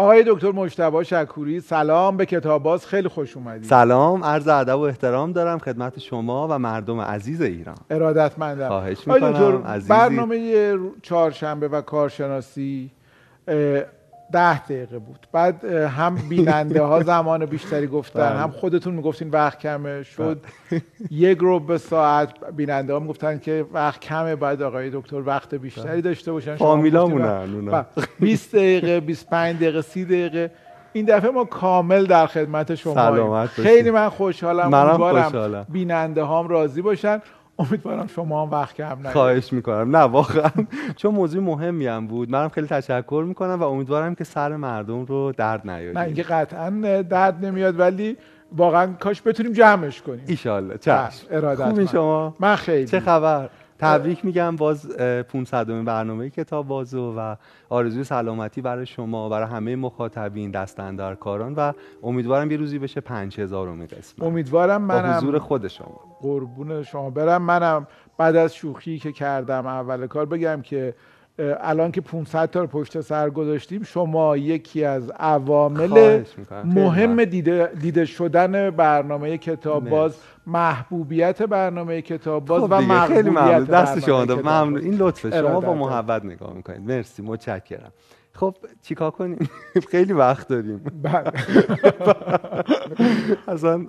آقای دکتر مجتبی شکوری سلام به کتاب باز خیلی خوش اومدید. سلام عرض ادب و احترام دارم خدمت شما و مردم عزیز ایران. ارادتمندم. خواهش می‌کنم دکتر برنامه چهارشنبه و کارشناسی ده دقیقه بود بعد هم بیننده ها زمان بیشتری گفتن بله. هم خودتون می‌گفتین وقت کمه شد یک رو به ساعت بیننده ها می‌گفتن که وقت کمه بعد آقای دکتر وقت بیشتری داشته باشن فامیلامونن گفتین اونا. وقت- 20 دقیقه 25 دقیقه 30 دقیقه این دفعه ما کامل در خدمت شما سلامت. خیلی من خوشحالم منم خوشحالم. بیننده هام راضی باشن امیدوارم شما هم وقت کم نگیرید. خواهش می‌کنم. نه واقعا. چون موضوع مهمی هم بود. منم خیلی تشکر می‌کنم و امیدوارم که سر مردم رو درد نه نیاریم اینکه قطعا درد نمیاد ولی واقعا کاش بتونیم جمعش کنیم. ایشالله. بله، چشم ارادت خوبی من. شما. من خیلی. چه خبر؟ تبریک میگم. باز 500 برنامه کتاب بازو و آرزوی سلامتی برای شما برای همه مخاطبین دستاندرکاران و امیدوارم یه روزی بشه 5000 امید قسمت امیدوارم منم حضور خود شما. قربون شما برم. منم بعد از شوخی که کردم اول کار بگم که الان که 500 تا رو پشت سر گذاشتیم شما یکی از عوامل مهم. دیده, دیده شدن برنامه کتاب. باز محبوبیت برنامه کتاب باز خب و خیلی ممنون. دست شما ممنون. این لطفه. شما با. محبت نگاه می‌کنید. مرسی. متشکرم. خب چیکار کنیم؟ خیلی وقت داریم. بله. اصلا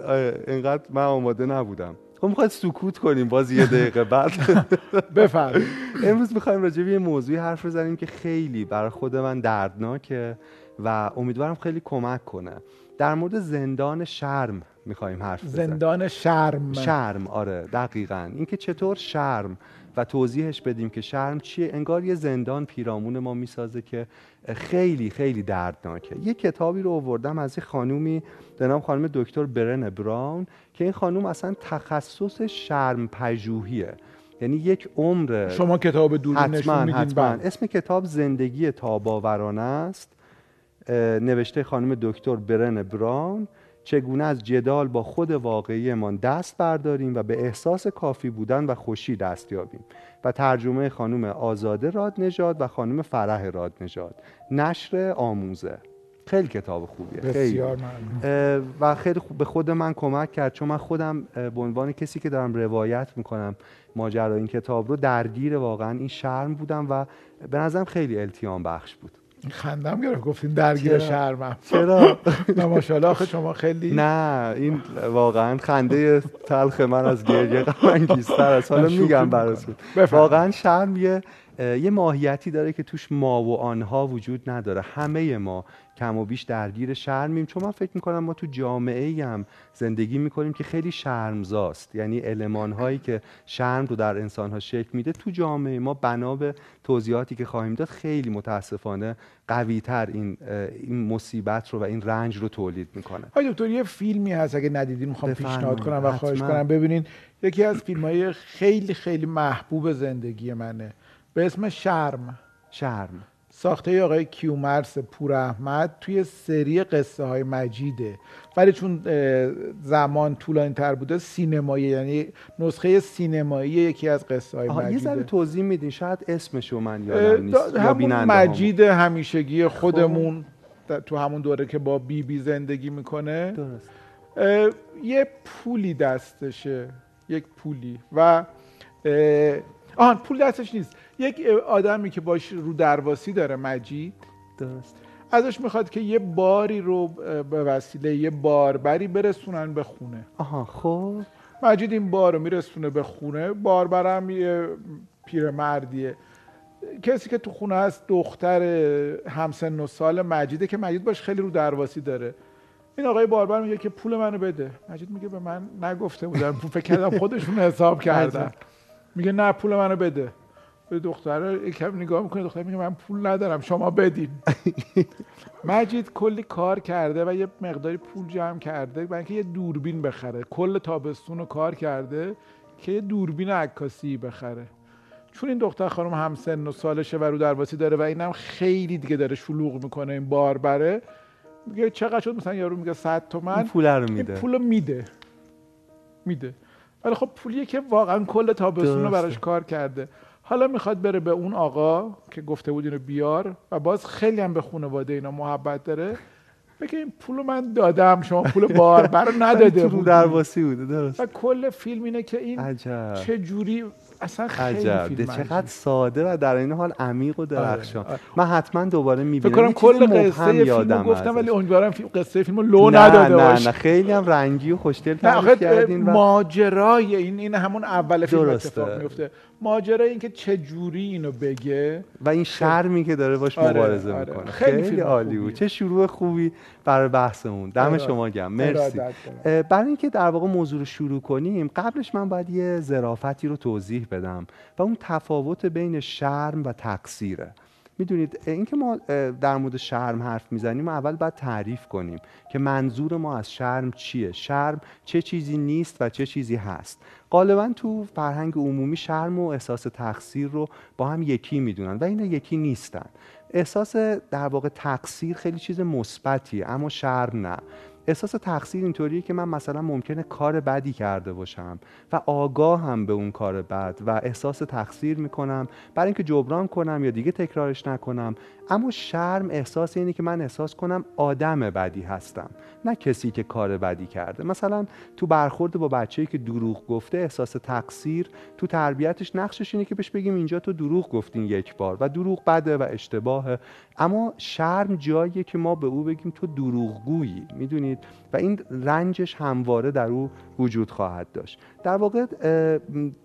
اینقدر من آماده نبودم. خب می‌خواید سکوت کنیم باز یه دقیقه بعد. بفرمایید. امروز می‌خوایم راجع به یه موضوعی حرف بزنیم که خیلی برای خود من دردناکه و امیدوارم خیلی کمک کنه. در مورد زندان شرم می‌خوایم حرف بزنیم. زندان شرم. شرم آره دقیقا. اینکه چطور شرم و توضیحش بدیم که شرم چیه. انگار یه زندان پیرامون ما می‌سازه که خیلی خیلی دردناکه. یه کتابی رو آوردم از یه خانومی به نام خانم دکتر برن براون که این خانوم اصلا تخصص شرم پژوهیه یعنی یک عمر شما کتاب دوربین نشون میدین؟ حتما. بله. اسم کتاب زندگی تاباورانه است. نوشته خانم دکتر برن براون. چگونه از جدال با خود واقعیمان دست برداریم و به احساس کافی بودن و خوشی دست یابیم. و ترجمه خانم آزاده راد نژاد و خانم فرح راد نژاد نشر آموزه. خیلی کتاب خوبیه. خیلی. بسیار اه، و خیلی خوب به خود من کمک کرد چون من خودم به عنوان کسی که دارم روایت می‌کنم ماجرای این کتاب رو درگیر واقعا این شرم بودم و به نظرم خیلی التیام بخش بود. خندم گرفت گفتین درگیر؟ شرمم چرا نه ماشاءالله آخه شما خیلی نه این واقعا خنده تلخ من از گریه غم انگیزتر است حالا میگم. براتون. واقعا شرم یه یه ماهیتی داره که توش ما و آنها وجود نداره. همه ما کم و بیش درگیر شرمیم. چون من فکر می‌کنم ما تو جامعه هم زندگی می‌کنیم که خیلی شرمزاست. یعنی علمان هایی که شرم رو در انسان ها شکل میده تو جامعه ما بنا به توضیحاتی که خواهیم داد خیلی متاسفانه قوی تر این این مصیبت رو و این رنج رو تولید می‌کنه. آقای دکتر یه فیلمی هست اگه ندیدین می‌خوام. پیشنهاد کنم و خواهش. کنم. ببینین یکی از فیلم های خیلی خیلی محبوب زندگی منه. به اسم شرم. شرم. ساخته آقای کیومرس پور احمد توی سری قصه های مجیده. ولی چون زمان طولانی تر بوده سینمایی یعنی نسخه سینمایی یکی از قصه های آها، یه ذره مجیده. توضیح میدین شاید اسمشو من یادم نیست همون. مجید همیشگی خودمون در- تو همون دوره که با بی بی زندگی می‌کنه. درست. یه پولی دستشه. یک پولی. و آن پول دستش نیست. یک آدمی که باش رو درواسی داره مجید درست. ازش می‌خواد که یه باری رو به وسیله یه باربری برسونن به خونه. آها خب. مجید این بار رو میرسونه به خونه. باربر هم یه پیرمردیه. کسی که تو خونه هست دختر همسن و سال مجیده که مجید باش خیلی رو درواسی داره. این آقای باربر میگه که پول منو بده. مجید میگه به من نگفته پول فکر کردم خودشون حساب کردن. میگه نه پول منو بده. به دختر یکم نگاه می‌کنه دختر میگه من پول ندارم شما بدین. مجید کلی کار کرده و یه مقداری پول جمع کرده برای اینکه یه دوربین بخره. کل تابستون رو کار کرده که یه دوربین عکاسی بخره. چون این دختر خانم همسن و سالشه و رو درواسی داره و اینم خیلی دیگه داره شلوغ می‌کنه این باربره میگه چقدر شد؟ مثلا یارو میگه 100 تومن. پول رو میده. پول میده. میده. ولی خب پولیه که واقعا کل تابستون رو. براش کار کرده. حالا می‌خواد بره به اون آقا که گفته بود اینو بیار و باز خیلی هم به خانواده اینا محبت داره بگه این پول من دادم شما پول باربر رو نداده تو درواسی بوده درست. و کل فیلم اینه که این عجب. چه جوری اصلا خیلی عجب. فیلم چقدر. ساده و در این حال عمیق و درخشان. آره. من حتما دوباره فکر می‌بینم کنم کل قصه فیلم رو گفتم ولی امیدوارم فیلم قصه فیلم رو لو نه نداده نه باشه. نه. خیلی هم رنگی و خوشدل نه تعریف کردین و ماجرای این این همون اول فیلم. اتفاق میفته. ماجرای این که چه جوری اینو بگه. و این شرمی که داره باش آره، مبارزه آره. می‌کنه. خیلی خیلی, عالی. بود. چه شروع خوبی برای بحثمون. دم. شما گم مرسی. برای اینکه در واقع موضوع رو شروع کنیم قبلش من باید یه ظرافتی رو توضیح بدم و اون تفاوت بین شرم و تقصیره. می‌دونید اینکه ما در مورد شرم حرف می‌زنیم اول باید تعریف کنیم که منظور ما از شرم چیه. شرم چه چیزی نیست و چه چیزی هست. غالبا تو فرهنگ عمومی شرم و احساس تقصیر رو با هم یکی می‌دونن و اینا یکی نیستن. احساس در واقع تقصیر خیلی چیز مثبتیه اما شرم نه. احساس تقصیر اینطوریه که من مثلا ممکنه کار بدی کرده باشم و آگاه هم به اون کار بد و احساس تقصیر می‌کنم. برای اینکه جبران کنم یا دیگه تکرارش نکنم. اما شرم احساس اینه که من احساس کنم آدم بدی هستم نه کسی که کار بدی کرده. مثلا تو برخورد با بچه‌ای که دروغ گفته احساس تقصیر تو تربیتش نقشش اینه که بهش بگیم اینجا تو دروغ گفتین یک بار و دروغ بده و اشتباهه اما شرم جاییه که ما به او بگیم تو دروغگویی می‌دونید؟ و این رنجش همواره در او وجود خواهد داشت. در واقع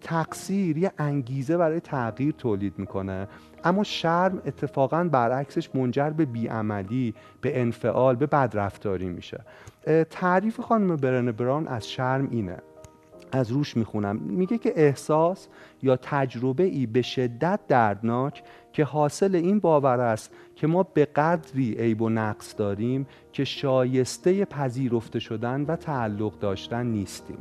تقصیر یه انگیزه برای تغییر تولید می‌کنه. اما شرم اتفاقا برعکسش منجر به بیعملی به انفعال به بدرفتاری میشه. تعریف خانم برن براون از شرم اینه. از روش می‌خونم. میگه که احساس یا تجربه ای به شدت دردناک که حاصل این باور است که ما به قدری عیب و نقص داریم که شایسته پذیرفته شدن و تعلق داشتن نیستیم.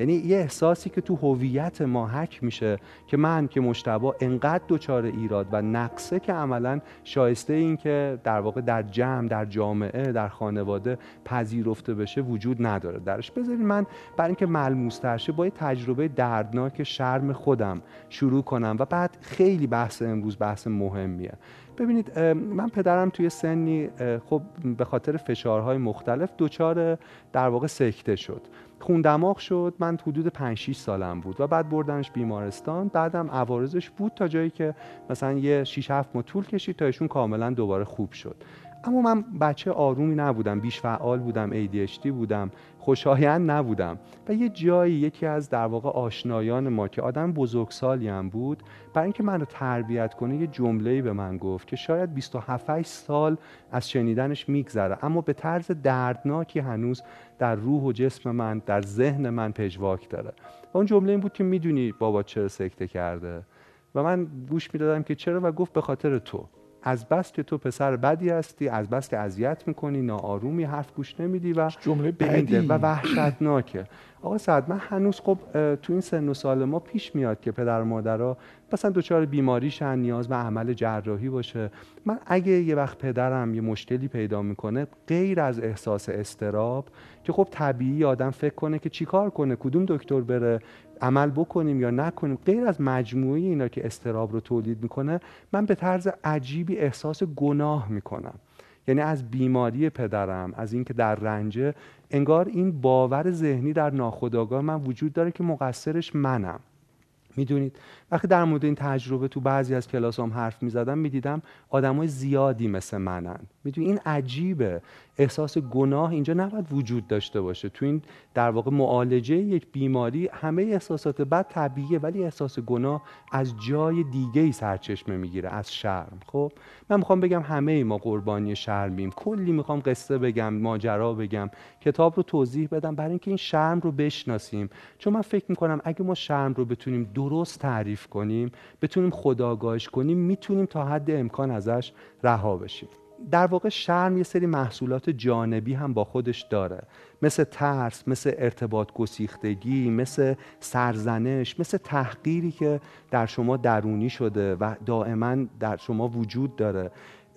یعنی یه احساسی که تو هویت ما حک میشه که من که مشتبا انقدر دچار ایراد و نقصه که عملا شایسته این که در واقع در جمع در جامعه در خانواده پذیرفته بشه وجود نداره. درش بذارید من برای اینکه ملموس شه با یه تجربه دردناک شرم خودم شروع کنم و بعد خیلی بحث امروز بحث مهمیه. ببینید من پدرم توی سنی خب به خاطر فشارهای مختلف دچار در واقع سکته شد. خون دماغ شد. من حدود 5 6 سالم بود و بعد بردنش بیمارستان. بعدم عوارضش بود تا جایی که مثلا یه 6 7 ماه طول کشید تا ایشون کاملا دوباره خوب شد. اما من بچه آرومی نبودم. بیش فعال بودم ADHD بودم. خوشایند نبودم و یه جایی یکی از در واقع آشنایان ما که آدم بزرگسالی هم بود برای اینکه من رو تربیت کنه یه جمله‌ای به من گفت که شاید 27 سال از شنیدنش میگذره. اما به طرز دردناکی هنوز در روح و جسم من در ذهن من پژواک داره. و اون جمله این بود که می‌دونی بابا چرا سکته کرده؟ و من گوش می‌دادم که چرا و گفت به خاطر تو. از بس که تو پسر بدی هستی از بس که اذیت می‌کنی ناآرومی حرف گوش نمیدی و جمله بدی. و وحشتناکه. آقا سعد من هنوز خب تو این سن و سال ما پیش میاد که پدر و مادرها مثلا دچار بیماری شن نیاز به عمل جراحی باشه. من اگه یه وقت پدرم یه مشکلی پیدا می‌کنه غیر از احساس استراب که خب طبیعی آدم فکر کنه که چیکار کنه کدوم دکتر بره عمل بکنیم یا نکنیم غیر از مجموعه اینا که استراب رو تولید می‌کنه من به طرز عجیبی احساس گناه می‌کنم. یعنی از بیماری پدرم از اینکه در رنجه انگار این باور ذهنی در ناخودآگاه من وجود داره که مقصرش منم. می‌دونید؟ وقتی در مورد این تجربه تو بعضی از کلاس هم حرف می‌زدم می‌دیدم آدمای زیادی مثل منن. می‌دونی؟ این عجیبه. احساس گناه اینجا نباید وجود داشته باشه. تو این در واقع معالجه یک بیماری همه احساسات بد طبیعیه ولی احساس گناه از جای دیگه ای سرچشمه می‌گیره از شرم. خب من می‌خوام بگم همه ما قربانی شرمیم. کلی می‌خوام قصه بگم ماجرا بگم کتاب رو توضیح بدم برای اینکه این شرم رو بشناسیم. چون من فکر می‌کنم اگه ما شرم رو بتونیم درست تعریف کنیم بتونیم خداگاهش کنیم می‌تونیم تا حد امکان ازش رها بشیم. در واقع شرم یه سری محصولات جانبی هم با خودش داره. مثل ترس مثل ارتباط گسیختگی مثل سرزنش مثل تحقیری که در شما درونی شده و دائما در شما وجود داره.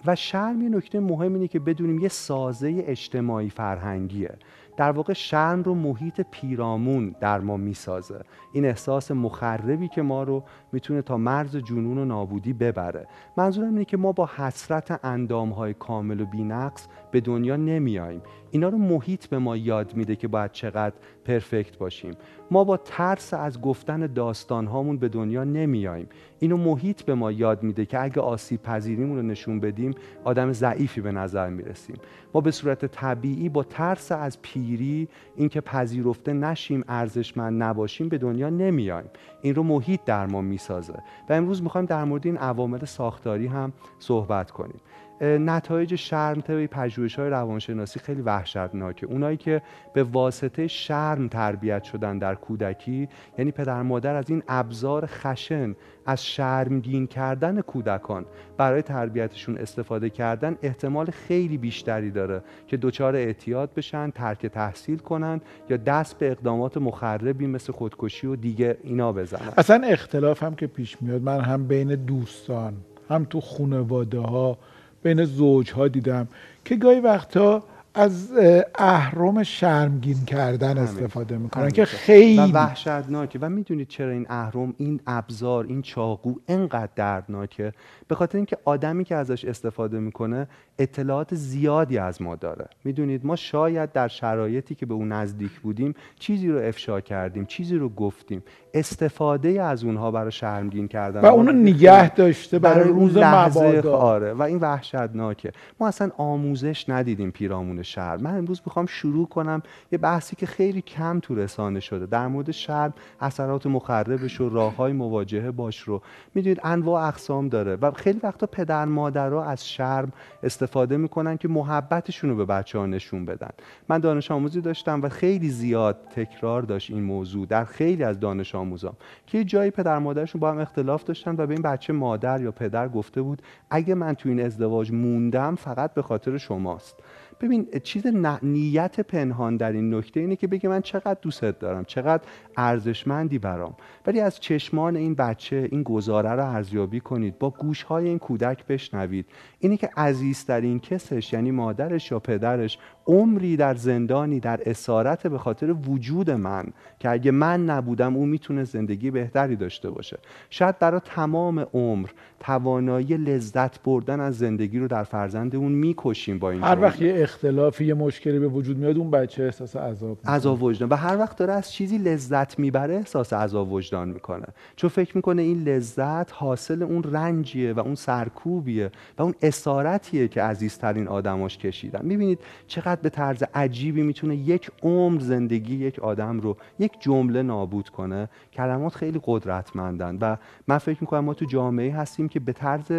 و شرم یه نکته مهم اینه که بدونیم یه سازه اجتماعی فرهنگیه. در واقع شرم رو محیط پیرامون در ما می‌سازه. این احساس مخربی که ما رو می‌تونه تا مرز جنون و نابودی ببره. منظورم اینه که ما با حسرت اندامهای کامل و بینقص به دنیا نمیاییم. اینا رو محیط به ما یاد میده که باید چقدر پرفکت باشیم. ما با ترس از گفتن داستان هامون به دنیا نمیاییم. اینو محیط به ما یاد میده که اگه آسیب پذیریمون رو نشون بدیم آدم ضعیفی به نظر می‌رسیم. ما به صورت طبیعی با ترس از پیری اینکه پذیرفته نشیم ارزشمند نباشیم به دنیا نمیایم این رو محیط در ما می‌سازه. و امروز می‌خوایم در مورد این عوامل ساختاری هم صحبت کنیم. نتایج شرم طبق پژوهش های روانشناسی خیلی وحشتناکه. اونایی که به واسطه شرم تربیت شدن در کودکی یعنی پدر مادر از این ابزار خشن از شرمگین کردن کودکان برای تربیتشون استفاده کردن احتمال خیلی بیشتری داره که دچار اعتیاد بشن ترک تحصیل کنن یا دست به اقدامات مخربی مثل خودکشی و دیگه اینا بزنن. اصلا اختلاف هم که پیش میاد. من هم بین دوستان هم تو خانواده ها بین زوج دیدم که گاهی وقتا از اهرم شرمگین کردن استفاده می‌کنن که خیلی و وحشتناکه. و می‌دونید چرا این اهرم این ابزار این چاقو انقدر دردناکه؟ به خاطر اینکه آدمی که ازش استفاده می‌کنه اطلاعات زیادی از ما داره. می‌دونید ما شاید در شرایطی که به اون نزدیک بودیم چیزی رو افشا کردیم چیزی رو گفتیم. استفاده از اونها برای شرمگین کردن و اونو نگه داشته برای, روز مبادا. آره. و این وحشتناکه. ما اصلا آموزش ندیدیم پیرامون شهر. من امروز می‌خوام شروع کنم یه بحثی که خیلی کم تو رسانه شده. در مورد شرم اثرات مخربش و راه های مواجهه باش رو. می‌دونید انواع اقسام داره و خیلی وقتا پدر مادرها از شرم استفاده می‌کنن که محبتشون رو به بچه ها نشون بدن. من دانش آموزی داشتم و خیلی زیاد تکرار داشت این موضوع در خیلی از دانش آموزام. که جایی پدر مادرشون با هم اختلاف داشتن و به این بچه مادر یا پدر گفته بود اگه من تو این ازدواج موندم فقط به خاطر شماست. ببین چیز نیت پنهان در این نکته اینه که بگه من چقدر دوستت دارم چقدر ارزشمندی برام. ولی از چشمان این بچه این گزاره رو ارزیابی کنید. با گوشهای این کودک بشنوید. اینه که عزیزترین کسش یعنی مادرش یا پدرش عمری در زندانی در اسارت به خاطر وجود من که اگه من نبودم او می‌تونه زندگی بهتری داشته باشه. شاید برای تمام عمر توانایی لذت بردن از زندگی رو در فرزند اون می‌کشیم با این هر وقت یه اختلافی یه مشکلی به وجود میاد اون بچه احساس عذاب عذاب وجدان. و هر وقت داره از چیزی لذت می‌بره احساس عذاب وجدان می‌کنه. چون فکر می‌کنه این لذت حاصل اون رنجیه و اون سرکوبیه و اون اسارتیه که عزیزترین آدماش کشیدن. می‌بینید چقدر به طرز عجیبی می‌تونه یک عمر زندگی یک آدم رو یک جمله نابود کنه. کلمات خیلی قدرتمندن و من فکر می‌کنم ما تو جامعه هستیم که به طرز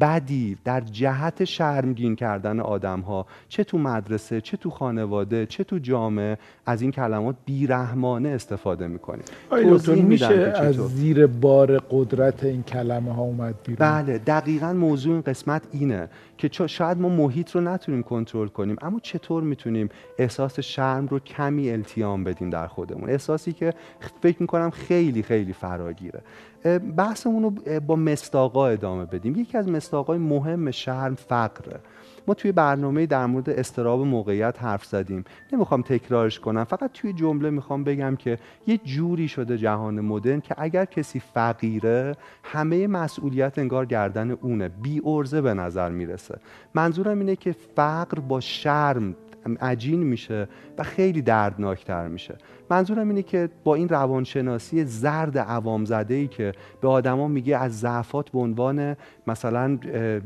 بدی در جهت شرمگین کردن آدم ها چه تو مدرسه چه تو خانواده چه تو جامعه از این کلمات بیرحمانه استفاده می‌کنیم. توضیح میشه از زیر بار قدرت این کلمه ها اومد بیرون؟ بله دقیقا موضوع این قسمت اینه که شاید ما محیط رو نتونیم کنترل کنیم اما چطور می‌تونیم احساس شرم رو کمی التیام بدیم در خودمون؟ احساسی که فکر می‌کنم خیلی خیلی فراگیره. بحثمون رو با مستاقا ادامه بدیم. یکی از مستاقای مهم شرم فقره ما توی برنامه در مورد استراب موقعیت حرف زدیم. نمی‌خوام تکرارش کنم فقط توی جمله می‌خوام بگم که یه جوری شده جهان مدرن که اگر کسی فقیره همه مسئولیت انگار گردن اونه. بی ارزه به نظر می‌رسه. منظورم اینه که فقر با شرم عجین میشه و خیلی دردناکتر میشه. منظورم اینه که با این روانشناسی زرد عوام زده ای که به آدما میگه از ضعفات به عنوان مثلا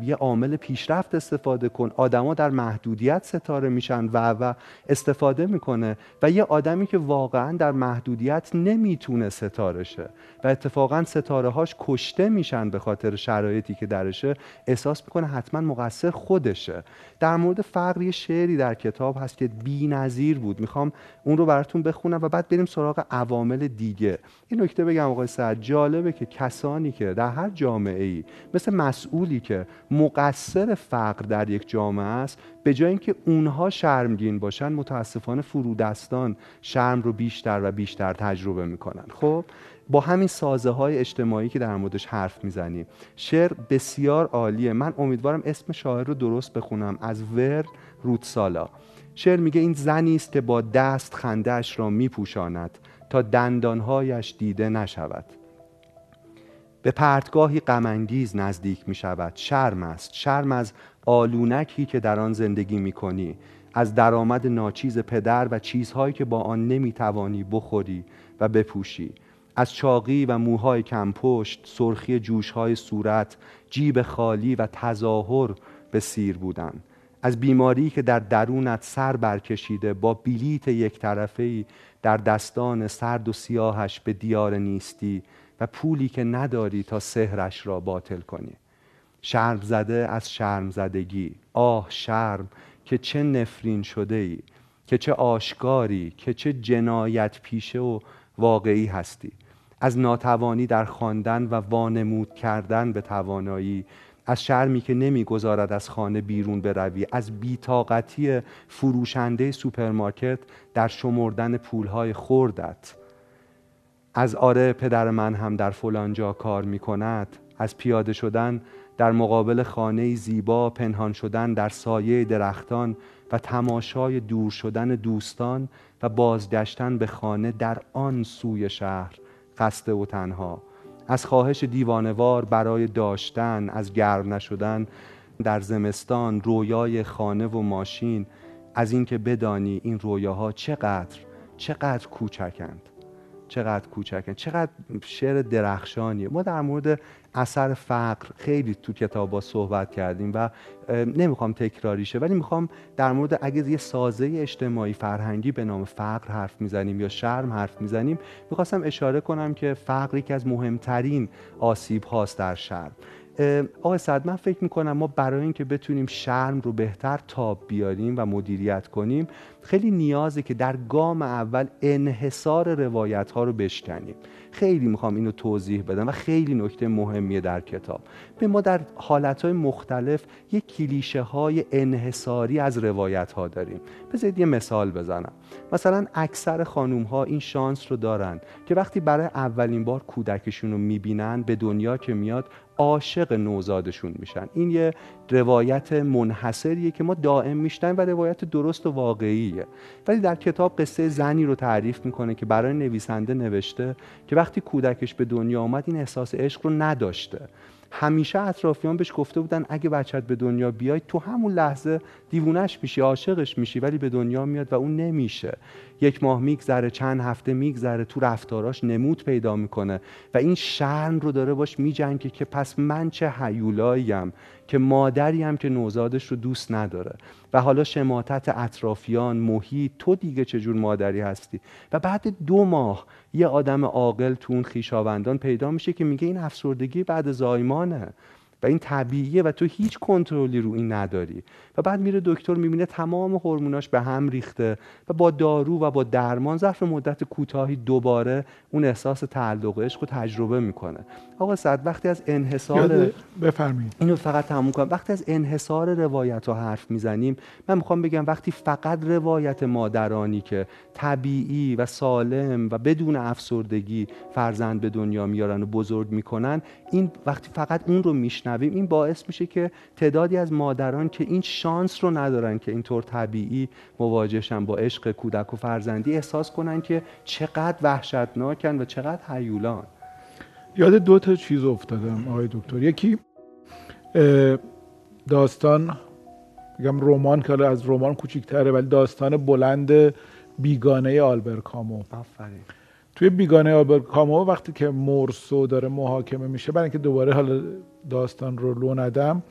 یه عامل پیشرفت استفاده کن آدما در محدودیت ستاره میشن و و استفاده می‌کنه و یه آدمی که واقعا در محدودیت نمی‌تونه ستاره شه و اتفاقا ستاره هاش کشته میشن به خاطر شرایطی که درشه احساس می‌کنه حتما مقصر خودشه. در مورد فقر یه شعری در کتاب هست که نظیر بود. می‌خوام اون رو براتون بخونم و بعد بریم سراغ عوامل دیگه. این نکته بگم آقای سعد جالبه که کسانی که در هر جامعه ای مثل مسئولی که مقصر فقر در یک جامعه است به جای اینکه اونها شرمگین باشن متاسفانه فرودستان شرم رو بیشتر و بیشتر تجربه می‌کنن. خب با همین سازه های اجتماعی که در موردش حرف می‌زنیم. شعر بسیار عالیه. من امیدوارم اسم شاعر رو درست بخونم. از ور رودسالا. شعر میگه این زنی است که با دست خندهاش را میپوشاند تا دندانهایش دیده نشود. به پرتگاهی غمانگیز نزدیک می شود شرم است. شرم از آلونکی که در آن زندگی می کنی از درآمد ناچیز پدر و چیزهایی که با آن نمی توانی بخوری و بپوشی. از چاقی و موهای کمپشت سرخی جوشهای صورت جیب خالی و تظاهر به سیر بودن. از بیماری که در درونت سر برکشیده با بلیت یک طرفه در دستان سرد و سیاهش به دیار نیستی و پولی که نداری تا سهرش را باطل کنی. شرم زده از شرم زدگی. آه شرم که چه نفرین شده ای که چه آشکاری که چه جنایت پیشه و واقعی هستی. از ناتوانی در خواندن و وانمود کردن به توانایی از شرمی که نمی‌گذارد از خانه بیرون بروی از بیتاقتی فروشنده سوپرمارکت در شمردن پولهای خوردت. از آره پدر من هم در فلانجا کار می کند از پیاده شدن در مقابل خانه زیبا پنهان شدن در سایه درختان و تماشای دور شدن دوستان و بازگشتن به خانه در آن سوی شهر خسته و تنها. از خواهش دیوانوار برای داشتن از گرم نشدن در زمستان رویای خانه و ماشین از اینکه بدانی این رویاها چقدر چقدر کوچکند. چقدر کوچکه چقدر شعر درخشانیه. ما در مورد اثر فقر. خیلی تو کتاب با صحبت کردیم و نمی‌خوام تکراری شه ولی می‌خوام در مورد اگه یه سازه اجتماعی فرهنگی به نام فقر حرف می‌زنیم یا شرم حرف می‌زنیم می‌خواستم اشاره کنم که فقر یکی از مهمترین آسیب هاست در شرم. آقای سعد من فکر می‌کنم ما برای اینکه بتونیم شرم رو بهتر تاب بیاریم و مدیریت کنیم خیلی نیازه که در گام اول انحصار روایت ها رو بشکنیم. خیلی می‌خوام اینو توضیح بدم و خیلی نکته مهمیه در کتاب. به ما در حالت های مختلف یک کلیشه های انحصاری از روایت ها داریم. بذارید یه مثال بزنم. مثلا اکثر خانوم ها این شانس رو دارن که وقتی برای اولین بار کودکشون رو می‌بینن به دنیا که میاد عاشق نوزادشون میشن. این یه روایت منحصریه که ما دائم میشنیم و روایت درست و واقعیه. ولی در کتاب قصه زنی رو تعریف می‌کنه که برای نویسنده نوشته که وقتی کودکش به دنیا آمد این احساس عشق رو نداشته. همیشه اطرافیان بهش گفته بودن اگه بچت به دنیا بیای تو همون لحظه دیوونش میشی عاشقش میشی ولی به دنیا میاد و اون نمیشه. یک ماه میگذره چند هفته میگذره تو رفتاراش نمود پیدا می‌کنه و این شرم رو داره باش میجنگه که پس من چه حیولاییم که مادری هم که نوزادش رو دوست نداره. و حالا شماتت اطرافیان محیط تو دیگه چجور مادری هستی؟ و بعد دو ماه یه آدم عاقل تو اون خیشاوندان پیدا میشه که میگه این افسردگی بعد زایمانه و این طبیعیه و تو هیچ کنترلی رو این نداری. و بعد میره دکتر می‌بینه تمام هورموناش به هم ریخته و با دارو و با درمان ظرف مدت کوتاهی دوباره اون احساس تعلق عشق رو تجربه می‌کنه. آقا صد وقتی از انحصار بفرمایید. اینو فقط تموم کنم. وقتی از انحصار روایت ها حرف می‌زنیم من می‌خوام بگم وقتی فقط روایت مادرانی که طبیعی و سالم و بدون افسردگی فرزند به دنیا میارن و بزرگ می‌کنن این وقتی فقط اون رو میشنویم این باعث میشه که تعدادی از مادران که این شانس رو ندارن که اینطور طبیعی مواجهشن با عشق کودک و فرزندی احساس کنن که چقدر وحشتناکن و چقدر حیولان یاد دو تا چیز افتادم آقای دکتر. یکی داستان میگم رمان که از رمان کوچیک‌تره ولی داستان بلند بیگانه آلبر کامو. آفرین. توی بیگانه آلبر کامو وقتی که مورسو داره محاکمه میشه برای اینکه دوباره حالا داستان رو لو ندم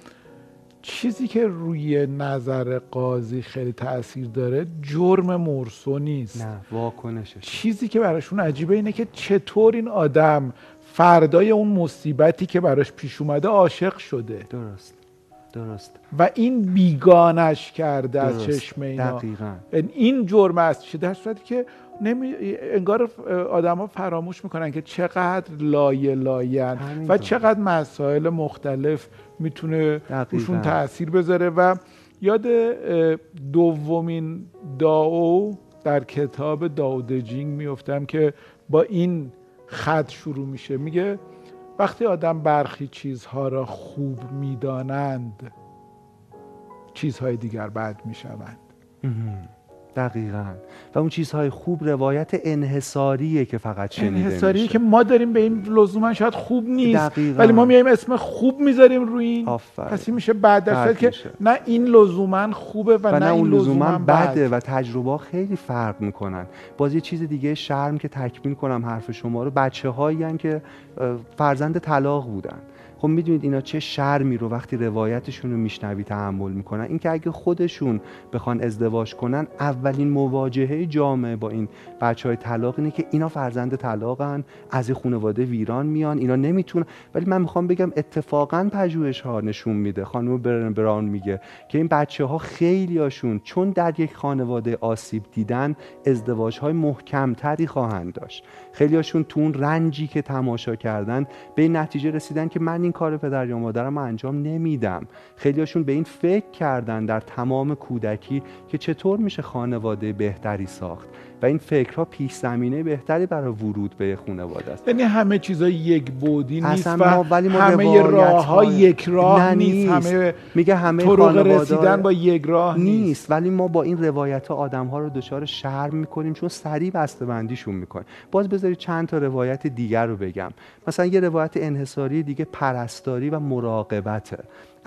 چیزی که روی نظر قاضی خیلی تاثیر داره جرم مورسو نیست. نه واکنشش چیزی که براشون عجیبه اینه که چطور این آدم فردای اون مصیبتی که براش پیش اومده عاشق شده. درست. درست و این بیگانش کرده از درست. چشم اینا دقیقاً این جرم است چه در صورتی که نمی... انگار آدما فراموش می‌کنن که چقدر لایه لاین. و چقدر مسائل مختلف می‌تونه. روشون تاثیر بذاره و یاد دومین داو در کتاب داود جینگ میفتم که با این خط شروع میشه میگه وقتی آدم برخی چیزها را خوب می‌دانند چیزهای دیگر بد می‌شوند. دقیقا. و اون چیزهای خوب روایت انحصاریه که فقط شنیده انحصاری میشه. که ما داریم به این لزوما شاید خوب نیست دقیقاً. ولی ما میایم اسم خوب می‌ذاریم روی این. آفرین. پس این میشه بعد در که میشه. نه این لزوما خوبه و, و نه اون لزوما بد. بده و تجربه خیلی فرق می‌کنن. باز یه چیز دیگه شرم که تکمیل کنم حرف شما رو. بچه هایی که فرزند طلاق بودن. خب می‌دونید اینا چه شرمی رو وقتی روایتشون رو میشنوی تحمل می‌کنن. اینکه اگه خودشون بخوان ازدواج کنن اولین مواجهه جامعه با این بچه های طلاق اینه که اینا فرزند طلاقن از این خانواده ویران میان اینا نمی‌تونن. ولی من می‌خوام بگم اتفاقا پژوهش ها نشون میده. خانم برن براون میگه که این بچه ها خیلی هاشون چون در یک خانواده آسیب دیدن ازدواج های محکمتری خواهند داشت. خیلی هاشون تو اون رنجی که تماشا کردن به نتیجه رسیدن که من این کار پدر یا مادرم انجام نمیدم. خیلی هاشون به این فکر کردن در تمام کودکی که چطور میشه خانواده بهتری ساخت. و این فکرها پیش زمینه بهتری برای ورود به خانواده است. یعنی همه چیزا یک بودی نیست ما- ولی ما همه راه ها یک راه نیست. نیست. همه میگه همه طرق رسیدن با یک راه نیست, نیست. ولی ما با این روایت ها آدم ها رو دچار شرم می‌کنیم چون سریع بسته بندیشون می‌کنیم. باز بذارید چند تا روایت دیگر رو بگم. مثلا یه روایت انحصاری دیگه پرستاری و مراقبته.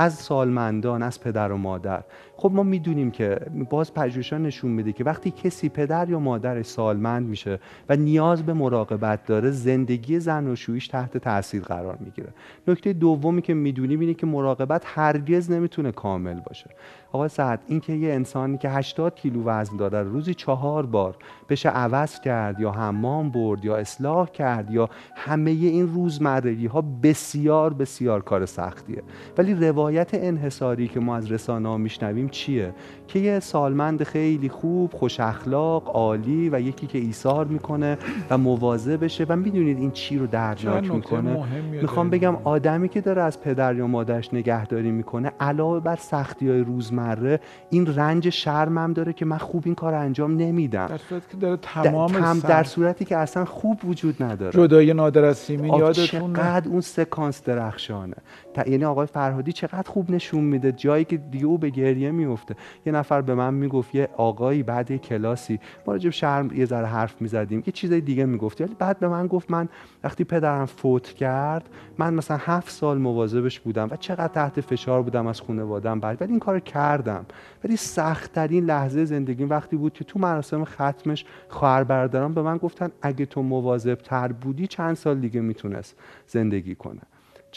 از سالمندان از پدر و مادر. خب ما می‌دونیم که باز پژوهش‌ها نشون میده که وقتی کسی پدر یا مادرش سالمند میشه و نیاز به مراقبت داره زندگی زن و شویش تحت تاثیر قرار می‌گیره. نکته دومی که می‌دونیم اینه که مراقبت هرگز نمی‌تونه کامل باشه. آقا سعد این که یه انسانی که 80 کیلو وزن داره روزی چهار بار بشه عوض کرد یا حمام برد یا اصلاح کرد یا همه این روزمرگی ها بسیار بسیار کار سختیه. ولی روایت انحصاری که ما از رسانه ها میشنویم چیه؟ که یه سالمند خیلی خوب خوش اخلاق عالی و یکی که ایثار می‌کنه و مواظبشه و می‌دونید این چی رو نکته می‌کنه. می‌خوام. بگم آدمی که داره از پدر یا مادرش نگهداری می‌کنه علاوه بر سختی های روزمره این رنج شرم هم داره که من خوب این کار انجام نمیدم. در صورتی که داره در, تمام در صورتی که اصلا خوب وجود نداره. جدای نادر از سیمین یادتون چقدر اون سکانس درخشانه. یعنی آقای فرهادی چقدر خوب نشون میده جایی که دیگه او به گریه میفته یه نفر به من می‌گفت یه آقایی بعد یه کلاسی. ما راجع به شرم یه ذره حرف می‌زدیم. یه چیزای دیگه می‌گفت. ولی بعد به من گفت من وقتی پدرم فوت کرد من مثلا هفت سال مواظبش بودم و چقدر تحت فشار بودم از خانواده‌ام بعد. ولی این کار کردم. ولی سختترین لحظه زندگیم وقتی بود که تو مراسم ختمش خواهر برادران به من گفتن اگه تو مواظب تر بودی چند سال دیگه می‌تونست زندگی کنه.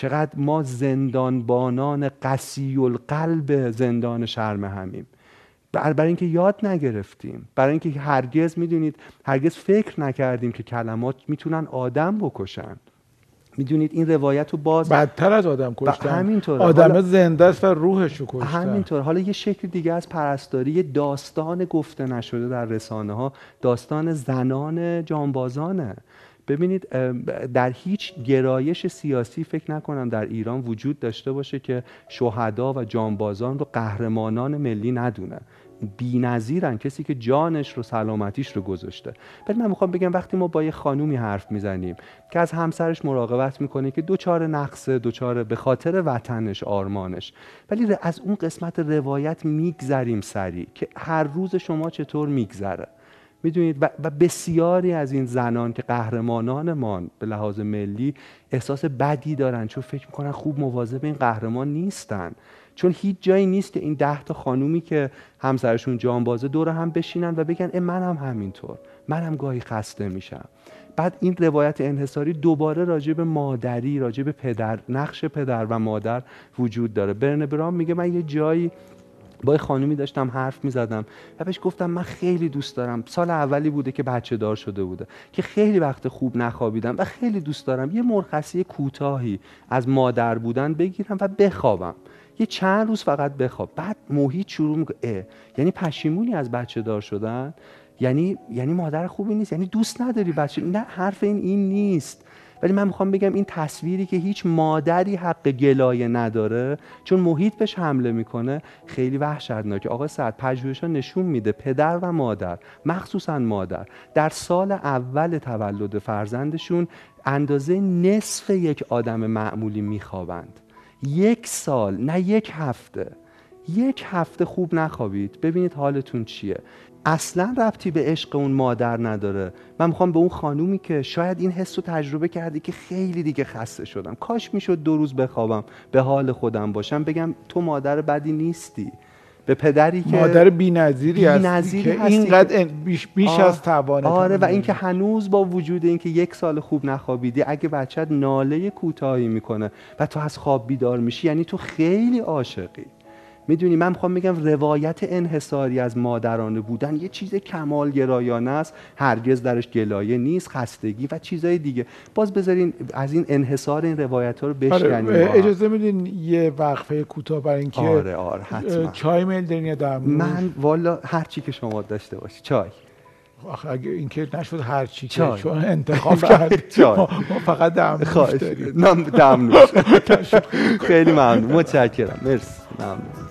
چقدر ما زندانبانان قسی القلب زندان شرم همیم. بر برای اینکه یاد نگرفتیم. برای اینکه هرگز می‌دونید هرگز فکر نکردیم که کلمات می‌تونن آدم بکشن. می‌دونید این روایت رو باز بدتر از آدم کشتن. همینطوره. آدم حالا- زنده است و روحش رو کشتن. همینطور حالا یه شکل دیگه از پرستاری یه داستان گفته نشده در رسانه ها داستان زنان جانبازانه. ببینید در هیچ گرایش سیاسی فکر نکنم در ایران وجود داشته باشه که شهدا و جانبازان رو قهرمانان ملی ندونه بی‌نظیرن کسی که جانش رو سلامتیش رو گذاشته. ولی من می‌خوام بگم وقتی ما با یه خانومی حرف می‌زنیم که از همسرش مراقبت می‌کنه که دوچار نقصه دوچار به خاطر وطنش آرمانش. ولی از اون قسمت روایت میگذریم سریع که هر روز شما چطور میگذره. می‌دونید؟ و, بسیاری از این زنان که قهرمانانمان به لحاظ ملی احساس بدی دارن چون فکر می‌کنن خوب مواظب این قهرمان نیستن. چون هیچ جایی نیست که این ده تا خانومی که همسرشون جانبازه دور هم بشینن و بگن اه من هم همینطور. من هم گاهی خسته میشم. بعد این روایت انحصاری دوباره راجع به مادری راجع به پدر نقش پدر و مادر وجود داره. برن برام میگه من یه جایی با خانومی داشتم حرف می زدم و بهش گفتم من خیلی دوست دارم. سال اولی بوده که بچه دار شده بوده که خیلی وقت خوب نخوابیدم و خیلی دوست دارم یه مرخصی کوتاهی از مادر بودن بگیرم و بخوابم. یه چند روز فقط بخواب. بعد محیط شروع می‌کنه. یعنی پشیمونی از بچه دار شدن. یعنی یعنی مادر خوبی نیست. یعنی دوست نداری بچه. نه حرف این این نیست. ولی من می‌خوام بگم این تصویری که هیچ مادری حق گلایه نداره چون محیط بهش حمله می‌کنه خیلی وحشتناکه. آقا سعد پژوهش‌ها نشون میده پدر و مادر مخصوصا مادر در سال اول تولد فرزندشون اندازه نصف یک آدم معمولی میخوابند. یک سال نه یک هفته. یک هفته خوب نخوابید. ببینید حالتون چیه. اصلا ربطی به عشق اون مادر نداره. من می‌خوام به اون خانومی که شاید این حس رو تجربه کردی که خیلی دیگه خسته شدم. کاش می‌شد دو روز بخوابم به حال خودم باشم. بگم تو مادر بدی نیستی. به پدری که مادر بی‌نظیری هستی که هستی اینقدر بیش, بیش آه، از توانت آره و اینکه هنوز با وجود اینکه یک سال خوب نخوابیدی اگه بچت ناله کوتاهی می‌کنه و تو از خواب بیدار میشی یعنی تو خیلی عاشقی. می‌دونی من می‌خوام بگم روایت انحصاری از مادرانه بودن یه چیز کمال گرایانه است. هرگز درش گلایه نیست خستگی و چیزای دیگه. باز بذارین از این انحصار این روایت ها رو بشکنیم. با آره. اجازه میدین یه وقفه کوتاه برای اینکه آره آره حتما. چای میل دارین یا دمنوش من والا هر چی که شما داشته باشی چای. آخه اگه اینکه نشد هر چی که. چون انتخاب کرد. ما فقط خواهش. داریم. نه دمنوش خیلی ممنون. متشکرم. مرسی. ممنون.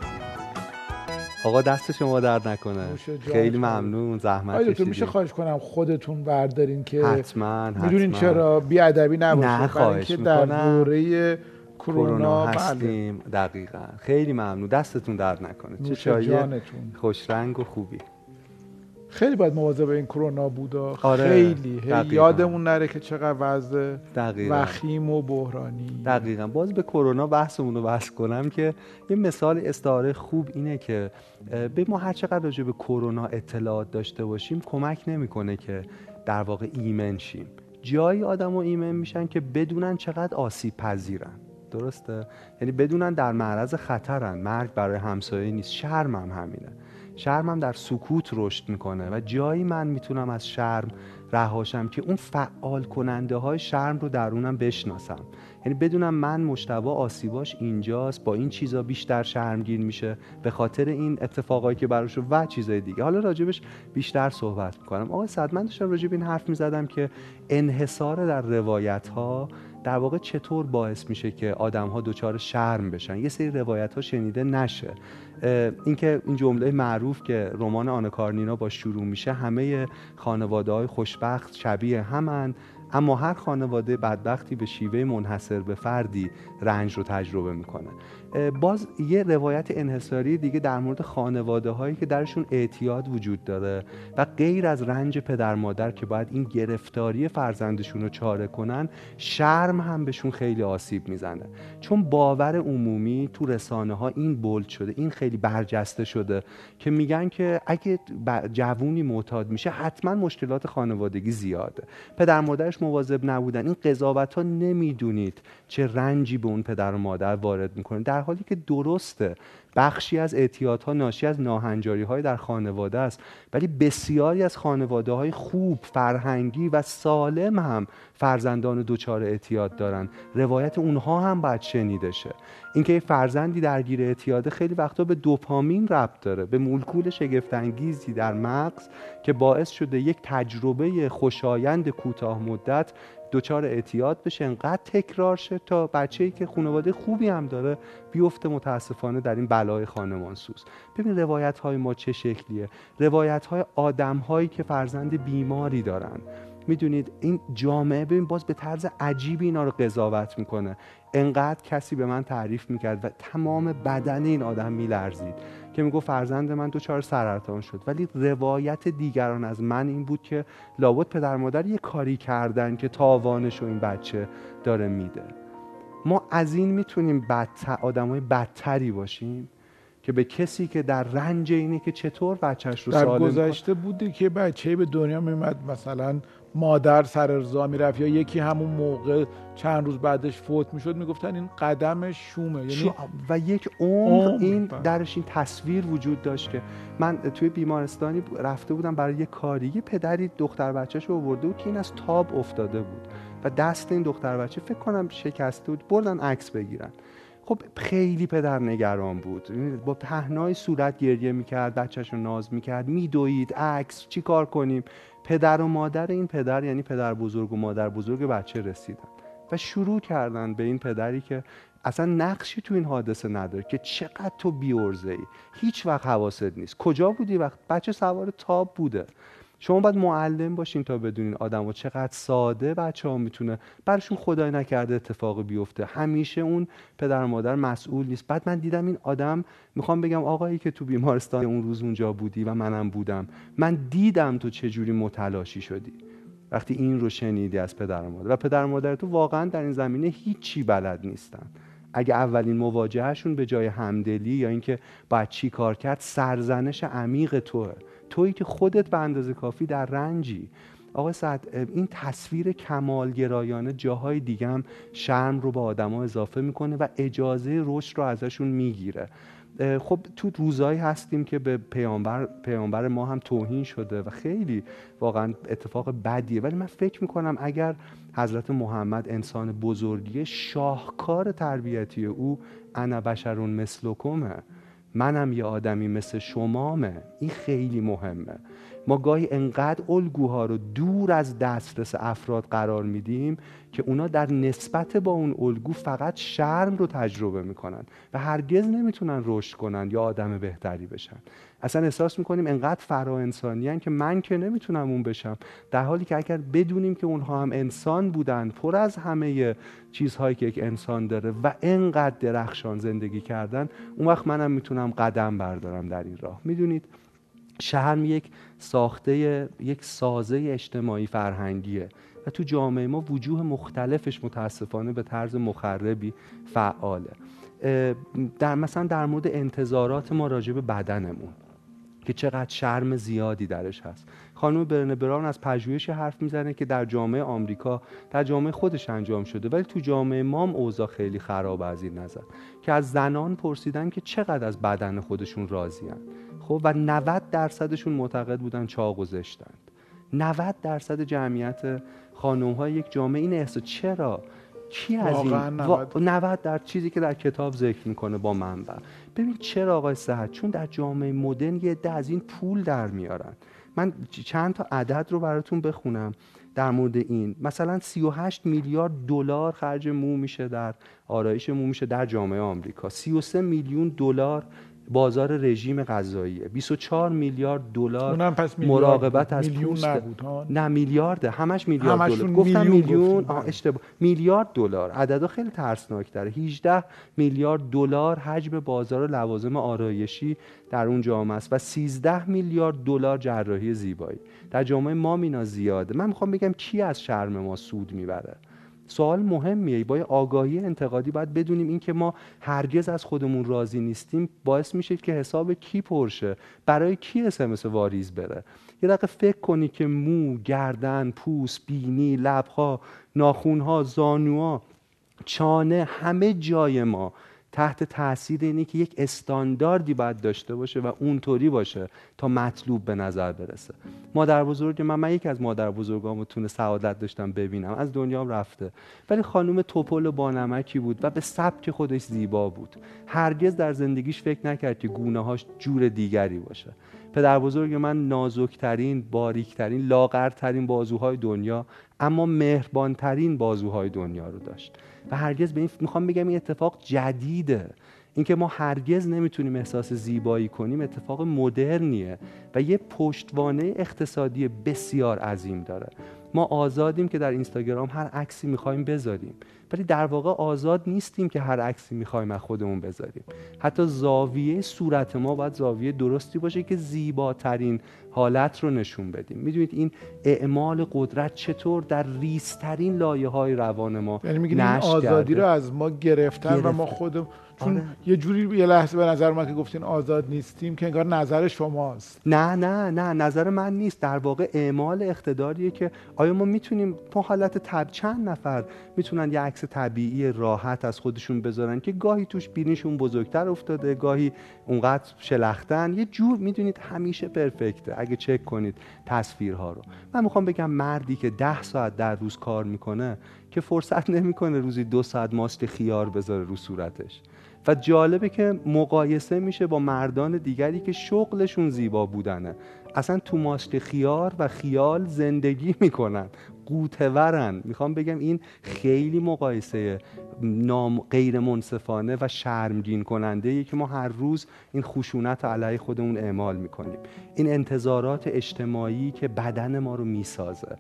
آقا دست شما درد نکنه. خیلی. ممنون زحمت دکتر کشیدید. میشه خواهش کنم خودتون بردارین که حتما می‌دونین چرا بی ادبی نباشه نه، خواهش در. دوره کرونا بله. هستیم دقیقا. خیلی ممنون. دستتون درد نکنه. چه جانتون. خوش رنگ و خوبی. خیلی باید مواظب این کرونا بود آره، خیلی. یادمون نره که چقدر وضع وخیم و بحرانی. دقیقا. باز به کرونا بحثمون رو بحث کنم که یه مثال استعاره خوب اینه که به ما هر چقدر راجع به کرونا اطلاعات داشته باشیم کمک نمی‌کنه که در واقع ایمن شیم. جایی آدم ایمن میشن که بدونن چقدر آسیب پذیرن. درسته؟ یعنی بدونن در معرض خطرن. مرگ برای همسایه نیست. شرم هم همینه. شرم هم در سکوت رشد می‌کنه و جایی من می‌تونم از شرم رهاشم که اون فعال کننده های شرم رو درونم بشناسم. یعنی بدونم من مشتبه آسیباش اینجاست با این چیزا بیشتر شرمگین میشه به خاطر این اتفاقایی که براش و چیزای دیگه. حالا راجبش بیشتر صحبت می‌کنم. آقای صد من داشتم راجب این حرف می‌زدم که انحصار در روایت ها در واقع چطور باعث میشه که آدم ها دچار شرم بشن؟ یه سری روایت ها شنیده نشه. اینکه این جمله معروف که رمان آنا کارنینا با شروع میشه همه خانواده های خوشبخت شبیه همن اما هر خانواده بدبختی به شیوه منحصر به فردی رنج رو تجربه می‌کنه. باز یه روایت انحصاری دیگه در مورد خانواده هایی که درشون اعتیاد وجود داره و غیر از رنج پدر مادر که باید این گرفتاری فرزندشون رو چاره کنن شرم هم بهشون خیلی آسیب می‌زنه. چون باور عمومی تو رسانه ها این بولد شده این خیلی برجسته شده که میگن که اگه جوونی معتاد میشه حتما مشکلات خانوادگی زیاده. پدر مادرش مواظب نبودن. این قضاوت ها نمی‌دونید چه رنجی به اون پدر و مادر وارد می‌کنه. در حالی که درسته بخشی از اعتیادها ناشی از ناهنجاری های در خانواده است ولی بسیاری از خانواده های خوب فرهنگی و سالم هم فرزندان دچار اعتیاد دارن. روایت اونها هم باید شنیده شه. اینکه یه فرزندی درگیر اعتیاده خیلی وقتا به دوپامین ربط داره به مولکول شگفتانگیزی در مغز که باعث شده یک تجربه خوشایند کوتاه مدت دچار اعتیاد بشه انقدر تکرار شه تا بچه‌ای که خانواده خوبی هم داره بیفته متاسفانه در این بلای خانمانسوز. ببین روایت های ما چه شکلیه. روایت های آدم هایی که فرزند بیماری دارن. می‌دونید این جامعه ببین باز به طرز عجیبی اینا رو قضاوت می‌کنه. انقدر کسی به من تعریف می‌کرد و تمام بدن این آدم میلرزید. که میگو فرزند من دچار سرطان شد. ولی روایت دیگران از من این بود که لابد پدر مادر یه کاری کردن که تاوانش رو این بچه داره میده. ما از این می‌تونیم بدتر آدمای بدتری باشیم که به کسی که در رنج اینه که چطور بچهش رو در سالم کن- گذشته بودی که بچه به دنیا میمد مثلا مادر سر ارضا می‌رفت یا یکی همون موقع چند روز بعدش فوت می‌شد می‌گفتن این قدم شومه. یعنی شو- و یک عمر عمر، این بله. درش این تصویر وجود داشت که من توی بیمارستانی رفته بودم برای یه کاری. یه پدری دختر بچهش رو آورده بود که این از تاب افتاده بود و دست این دختر بچه فکر کنم شکسته بود بردن عکس بگیرن. خب خیلی پدر نگران بود. با پهنای صورت گریه می‌کرد بچهش رو ناز می‌کرد. میدوید عکس چی کار کنیم؟ پدر و مادر این پدر یعنی پدر بزرگ و مادر بزرگ بچه رسیدن و شروع کردن به این پدری که اصلا نقشی تو این حادثه نداره که چقدر تو بیورزه ای هیچ وقت حواست نیست. کجا بودی وقت؟ بچه سوار تاب بوده. شما باید معلم باشین تا بدونین آدم و چقدر ساده بچه ها می‌تونه برشون خدای نکرده اتفاق بیفته. همیشه اون پدر مادر مسئول نیست. بعد من دیدم این آدم می‌خوام بگم آقایی که تو بیمارستان اون روز اونجا بودی و منم بودم من دیدم تو چجوری متلاشی شدی. وقتی این رو شنیدی از پدر مادر. و پدر مادر تو واقعا در این زمینه هیچی بلد نیستن. اگه اولین مواجههشون به جای همدلی یا اینکه باید چی کار کرد سرزنش عمیق توه. تویی که خودت به اندازه کافی در رنجی. آقای سعد این تصویر کمالگرایانه جاهای دیگه هم شرم رو به آدما اضافه می‌کنه و اجازه رشد رو ازشون می‌گیره. خب تو روزایی هستیم که به پیامبر, پیامبر ما هم توهین شده و خیلی واقعا اتفاق بدیه. ولی من فکر می‌کنم اگر حضرت محمد انسان بزرگی شاهکار تربیتی او انا بشرون مثلکمه. منم یه آدمی مثل شمامه. این خیلی مهمه. ما گاهی انقدر الگوها رو دور از دسترس افراد قرار میدیم که اونا در نسبت با اون الگو فقط شرم رو تجربه می‌کنن و هرگز نمی‌تونن رشد کنن یا آدم بهتری بشن. اصلا احساس می‌کنیم انقدر فرا انسانی که من که نمی‌تونم اون بشم. در حالی که اگر بدونیم که اونها هم انسان بودن پر از همه چیزهایی که یک انسان داره و انقدر درخشان زندگی کردن اون وقت منم می‌تونم قدم بردارم در این راه. می‌دونید شهر یک ساخته یک سازه اجتماعی فرهنگیه و تو جامعه ما وجوه مختلفش متاسفانه به طرز مخربی فعاله. در مثلا در مورد انتظارات ما راجع به بدنمون. که چقدر شرم زیادی درش هست. خانم برنه براون از پژوهشی حرف می‌زنه که در جامعه آمریکا در جامعه خودش انجام شده ولی تو جامعه مام اوضاع خیلی خراب از این نظر. که از زنان پرسیدن که چقدر از بدن خودشون راضیان خب و 90 درصدشون معتقد بودن چاق و زشتند. 90 درصد جمعیت خانم های یک جامعه این احساس چرا؟ کی از این 90. 90 در چیزی که در کتاب ذکر می‌کنه با منبع. ببین چرا آقای صحت چون در جامعه مدرن یه ده از این پول در میارن. من چند تا عدد رو براتون بخونم در مورد این. مثلا 38 میلیارد دلار خرج مو میشه در آرایش مو میشه در جامعه آمریکا. 33 میلیون دلار بازار رژیم غذایی. 24 میلیارد دلار مراقبت از میلیون نبود نه میلیارده. همش میلیارد دلار. گفتم میلیون. اشتباه. میلیارد دلار. عددا خیلی ترسناک داره 18 میلیارد دلار حجم بازار لوازم آرایشی در اون جامعه است و 13 میلیارد دلار جراحی زیبایی. در جامعه ما مینا زیاده. من می‌خوام بگم کی از شرم ما سود می‌بره؟ سوال مهمیه. با آگاهی انتقادی باید بدونیم این که ما هرگز از خودمون راضی نیستیم باعث میشه که حساب کی پرشه برای کی اسمس واریز بره. یه دقیقه فکر کنی که مو گردن پوست بینی لبها ناخونها زانوها چانه همه جای ما تحت تاثیر اینه که یک استانداردی باید داشته باشه و اونطوری باشه تا مطلوب به نظر برسه. مادر بزرگ من من یکی از مادر بزرگامو تونه سعادت داشتم ببینم. از دنیام رفته. ولی خانم توپل بانمکی بود و به سبک خودش زیبا بود. هرگز در زندگیش فکر نکرد که گونه هاش جور دیگری باشه. پدر بزرگ من نازکترین باریکترین لاغرترین بازوهای دنیا اما مهربانترین بازوهای دنیا رو داشت. و هرگز به این می‌خوام بگم این اتفاق جدیده. اینکه ما هرگز نمی‌تونیم احساس زیبایی کنیم اتفاق مدرنیه و یه پشتوانه اقتصادی بسیار عظیم داره. ما آزادیم که در اینستاگرام هر عکسی می‌خوایم بذاریم. ولی در واقع آزاد نیستیم که هر عکسی می‌خوایم از خودمون بذاریم. حتی زاویه صورت ما باید زاویه درستی باشه که زیباترین حالت رو نشون بدیم. می‌دونید این اعمال قدرت چطور در ریسترین لایه های روان ما یعنی آزادی رو از ما گرفتن و ما خودم چون آره. یه جوری یه لحظه به نظر من که گفتین آزاد نیستیم که انگار نظر شماست. نه نه نه نظر من نیست. در واقع اعمال اقتداریه که آیا ما می‌تونیم تو حالت تب چند نفر می‌تونن یه عکس طبیعی راحت از خودشون بذارن که گاهی توش بینیشون بزرگتر افتاده گاهی اونقدر شلختن؟ یه جور می‌دونید همیشه پرفکته. اگه چک کنید تصویرها رو. من می‌خوام بگم مردی که ده ساعت در روز کار می‌کنه که فرصت نمی‌کنه روزی دو ساعت ماست خیار بذاره رو صورتش. و جالبه که مقایسه میشه با مردان دیگری که شغلشون زیبا بودنه. اصلا تو ماسک خیار و خیال زندگی می‌کنن. قوتورن. می‌خوام بگم این خیلی مقایسه نام غیر منصفانه و شرمگین کننده ای که ما هر روز این خشونت علیه خودمون اعمال می‌کنیم. این انتظارات اجتماعی که بدن ما رو می‌سازه.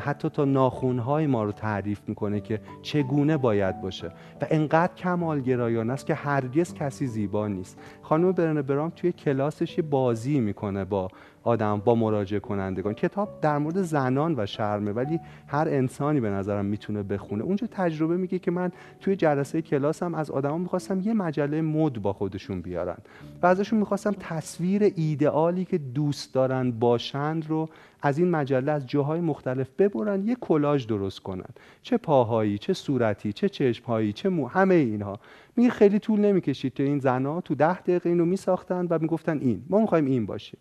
حتی تا ناخونهای ما رو تعریف می‌کنه که چگونه باید باشه. و انقدر کمالگرایانه است که هرگز کسی زیبا نیست. خانم برنه برام توی کلاسش یه بازی می‌کنه با آدم با مراجعه کنندگان. کتاب در مورد زنان و شرمه ولی هر انسانی به نظرم می‌تونه بخونه. اونجا تجربه میگه که من توی جلسه کلاسم از آدما می‌خواستم یه مجله مد با خودشون بیارن و ازشون می‌خواستم تصویر ایدئالی که دوست دارن باشند رو از این مجله از جاهای مختلف ببرن یه کلاژ درست کنن. چه پاهایی چه صورتی چه چشمهایی چه مو همه اینها. میگه خیلی طول نمی‌کشید تو این زنا تو ده دقیقه اینو میساختن و می‌گفتن این. ما می‌خوایم این باشیم.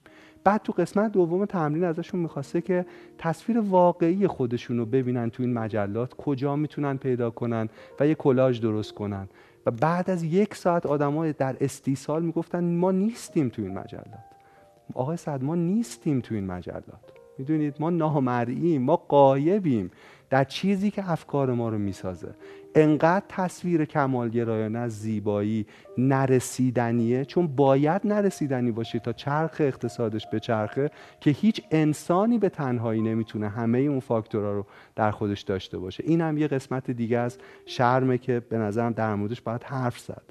بعد تو قسمت دوم تمرین ازشون می‌خواسته که تصویر واقعی خودشون رو ببینن تو این مجلات کجا می‌تونن پیدا کنن و یه کلاژ درست کنن. و بعد از یک ساعت آدما در استیصال می‌گفتن ما نیستیم تو این مجلات. آقای صد ما نیستیم تو این مجلات. می‌دونید ما نامرئیم ما قایبیم در چیزی که افکار ما رو می‌سازه. انقدر تصویر کمالگرایانه از زیبایی نرسیدنیه چون باید نرسیدنی باشه تا چرخ اقتصادش به چرخه که هیچ انسانی به تنهایی نمی‌تونه همه اون فاکتورها رو در خودش داشته باشه. این هم یه قسمت دیگه از شرمه که به نظرم در موردش باید حرف زد.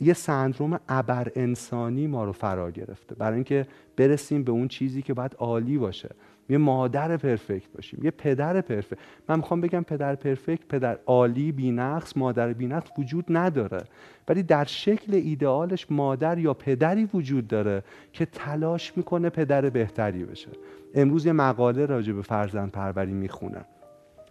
یه سندروم ابر انسانی ما رو فرا گرفته. برای اینکه برسیم به اون چیزی که باید عالی باشه. یه مادر پرفکت باشیم یه پدر پرفکت. من می‌خوام بگم پدر پرفکت پدر عالی بینقص مادر بینقص وجود نداره. ولی در شکل ایدئالش مادر یا پدری وجود داره که تلاش می‌کنه پدر بهتری بشه. امروز یه مقاله راجع به فرزند پروری می‌خونم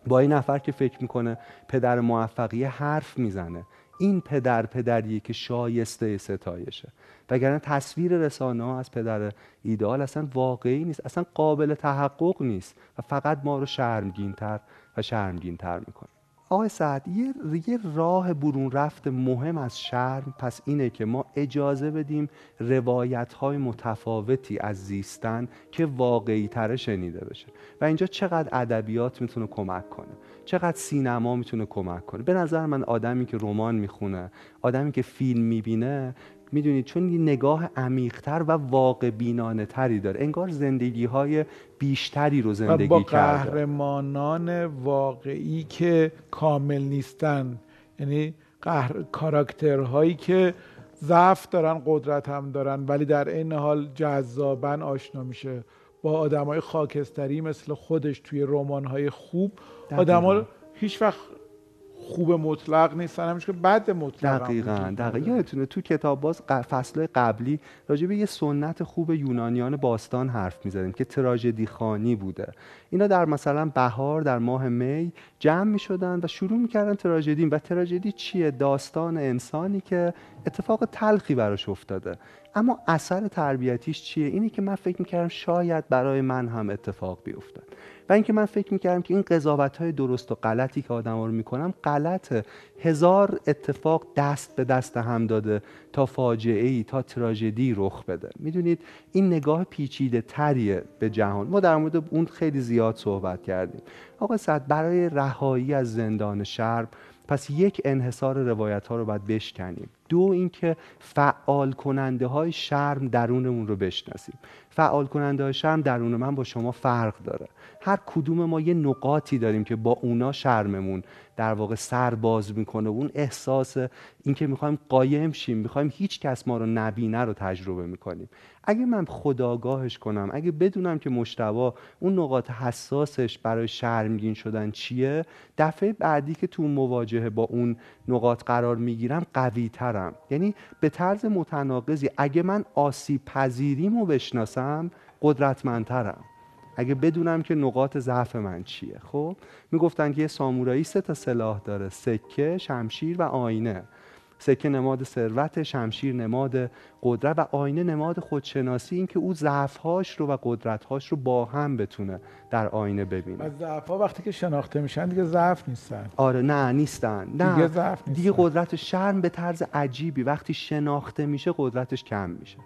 با این نفر که فکر می‌کنه پدر موفقیه حرف می‌زنه. این پدر پدریه که شایسته ستایشه. وگرنه تصویر رسانه ها از پدر ایدال اصلا واقعی نیست. اصلا قابل تحقق نیست. و فقط ما رو شرمگینتر و شرمگینتر می‌کنه. آقای سعد یه, یه راه برون رفت مهم از شرم پس اینه که ما اجازه بدیم روایت های متفاوتی از زیستن که واقعی تره شنیده بشه. و اینجا چقدر ادبیات می‌تونه کمک کنه چقدر سینما می‌تونه کمک کنه. به نظر من آدمی که رمان می‌خونه آدمی که فیلم می‌بینه می‌دونید چون یه نگاه عمیقتر و واقع بینانه تری داره. انگار زندگی های بیشتری رو زندگی با کرده. قهرمانان واقعی که کامل نیستن. یعنی قهر... کاراکترهایی که ضعف دارن قدرت هم دارن ولی در این حال جذابن آشنا میشه. با آدمای خاکستری مثل خودش توی رمان‌های خوب آدما هیچ وقت خوب مطلق نیستن همیشه که بد مطلق دقیقا دقیقا. یادتونه تو کتاب باز فصل قبلی راجع به یه سنت خوب یونانیان باستان حرف می‌زدیم که تراژدی خانی بوده. اینا در مثلا بهار در ماه می جمع می‌شدن و شروع می‌کردن تراژدی. و تراژدی چیه؟ داستان انسانی که اتفاق تلخی براش افتاده. اما اثر تربیتیش چیه؟ اینی که من فکر می‌کردم شاید برای من هم اتفاق بیفتد. و اینکه من فکر می‌کردم که این قضاوت های درست و غلطی که آدم رو می‌کنم غلطه هزار اتفاق دست به دست هم داده تا فاجعه ای تا تراژدی رخ بده. می‌دونید این نگاه پیچیده تریه به جهان. ما در مورد اون خیلی زیاد صحبت کردیم. آقا صد برای رهایی از زندان شرم پس یک انحصار روایت ها رو باید بشکنیم. دو اینکه فعال کننده های شرم درونمون رو بشناسیم. فعال کننده های شرم درون من با شما فرق داره. هر کدوم ما یه نقاطی داریم که با اونا شرممون در واقع سر باز می‌کنه اون احساس اینکه می‌خوایم قایم شیم می‌خوایم هیچ کس ما رو نبینه رو تجربه می‌کنیم. اگه من خداگاهش کنم اگه بدونم که مشتوا اون نقاط حساسش برای شرمگین شدن چیه دفعه بعدی که تو مواجهه با اون نقاط قرار می‌گیرم قوی ترم یعنی به طرز متناقضی اگه من آسیب پذیریمو بشناسم قدرتمندترم. اگه بدونم که نقاط ضعف من چیه. خب می‌گفتن که یه سامورایی سه تا سلاح داره سکه شمشیر و آینه. سکه نماد ثروت شمشیر نماد قدرت و آینه نماد خودشناسی این که او ضعفهاش رو و قدرتهاش رو با هم بتونه در آینه ببینه. و ضعف وقتی که شناخته میشن دیگه ضعف نیستن. آره نه نیستن. نه. دیگه ضعف نیستن. دیگه قدرت شرم به طرز عجیبی. وقتی شناخته میشه قدرتش کم میشه.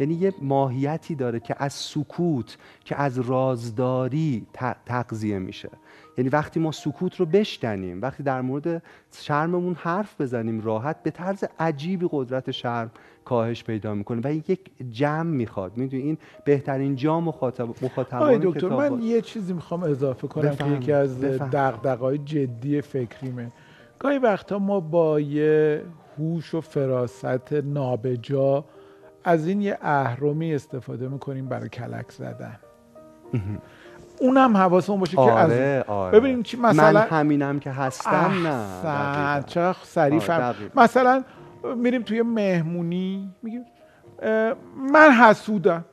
یعنی یه ماهیتی داره که از سکوت که از رازداری تغذیه میشه. یعنی وقتی ما سکوت رو بشکنیم وقتی در مورد شرممون حرف بزنیم راحت به طرز عجیبی قدرت شرم کاهش پیدا می‌کنه و یک جمع می‌خواد. می‌دونی؟ این بهترین جام مخاطب مخاطبان دکتر من یه چیزی می‌خوام اضافه کنم که یکی از دغدغه‌های جدی فکریمه. گاهی وقتا ما با یه هوش و فراست نابجا از این یه اهرمی استفاده می‌کنیم برای کلک زدن. اونم حواسمون باشه آره، که از آره. آره. ببینیم چی مثلا من همینم که هستم نه چه سریع آره مثلا میریم توی مهمونی میگیم من حسودم.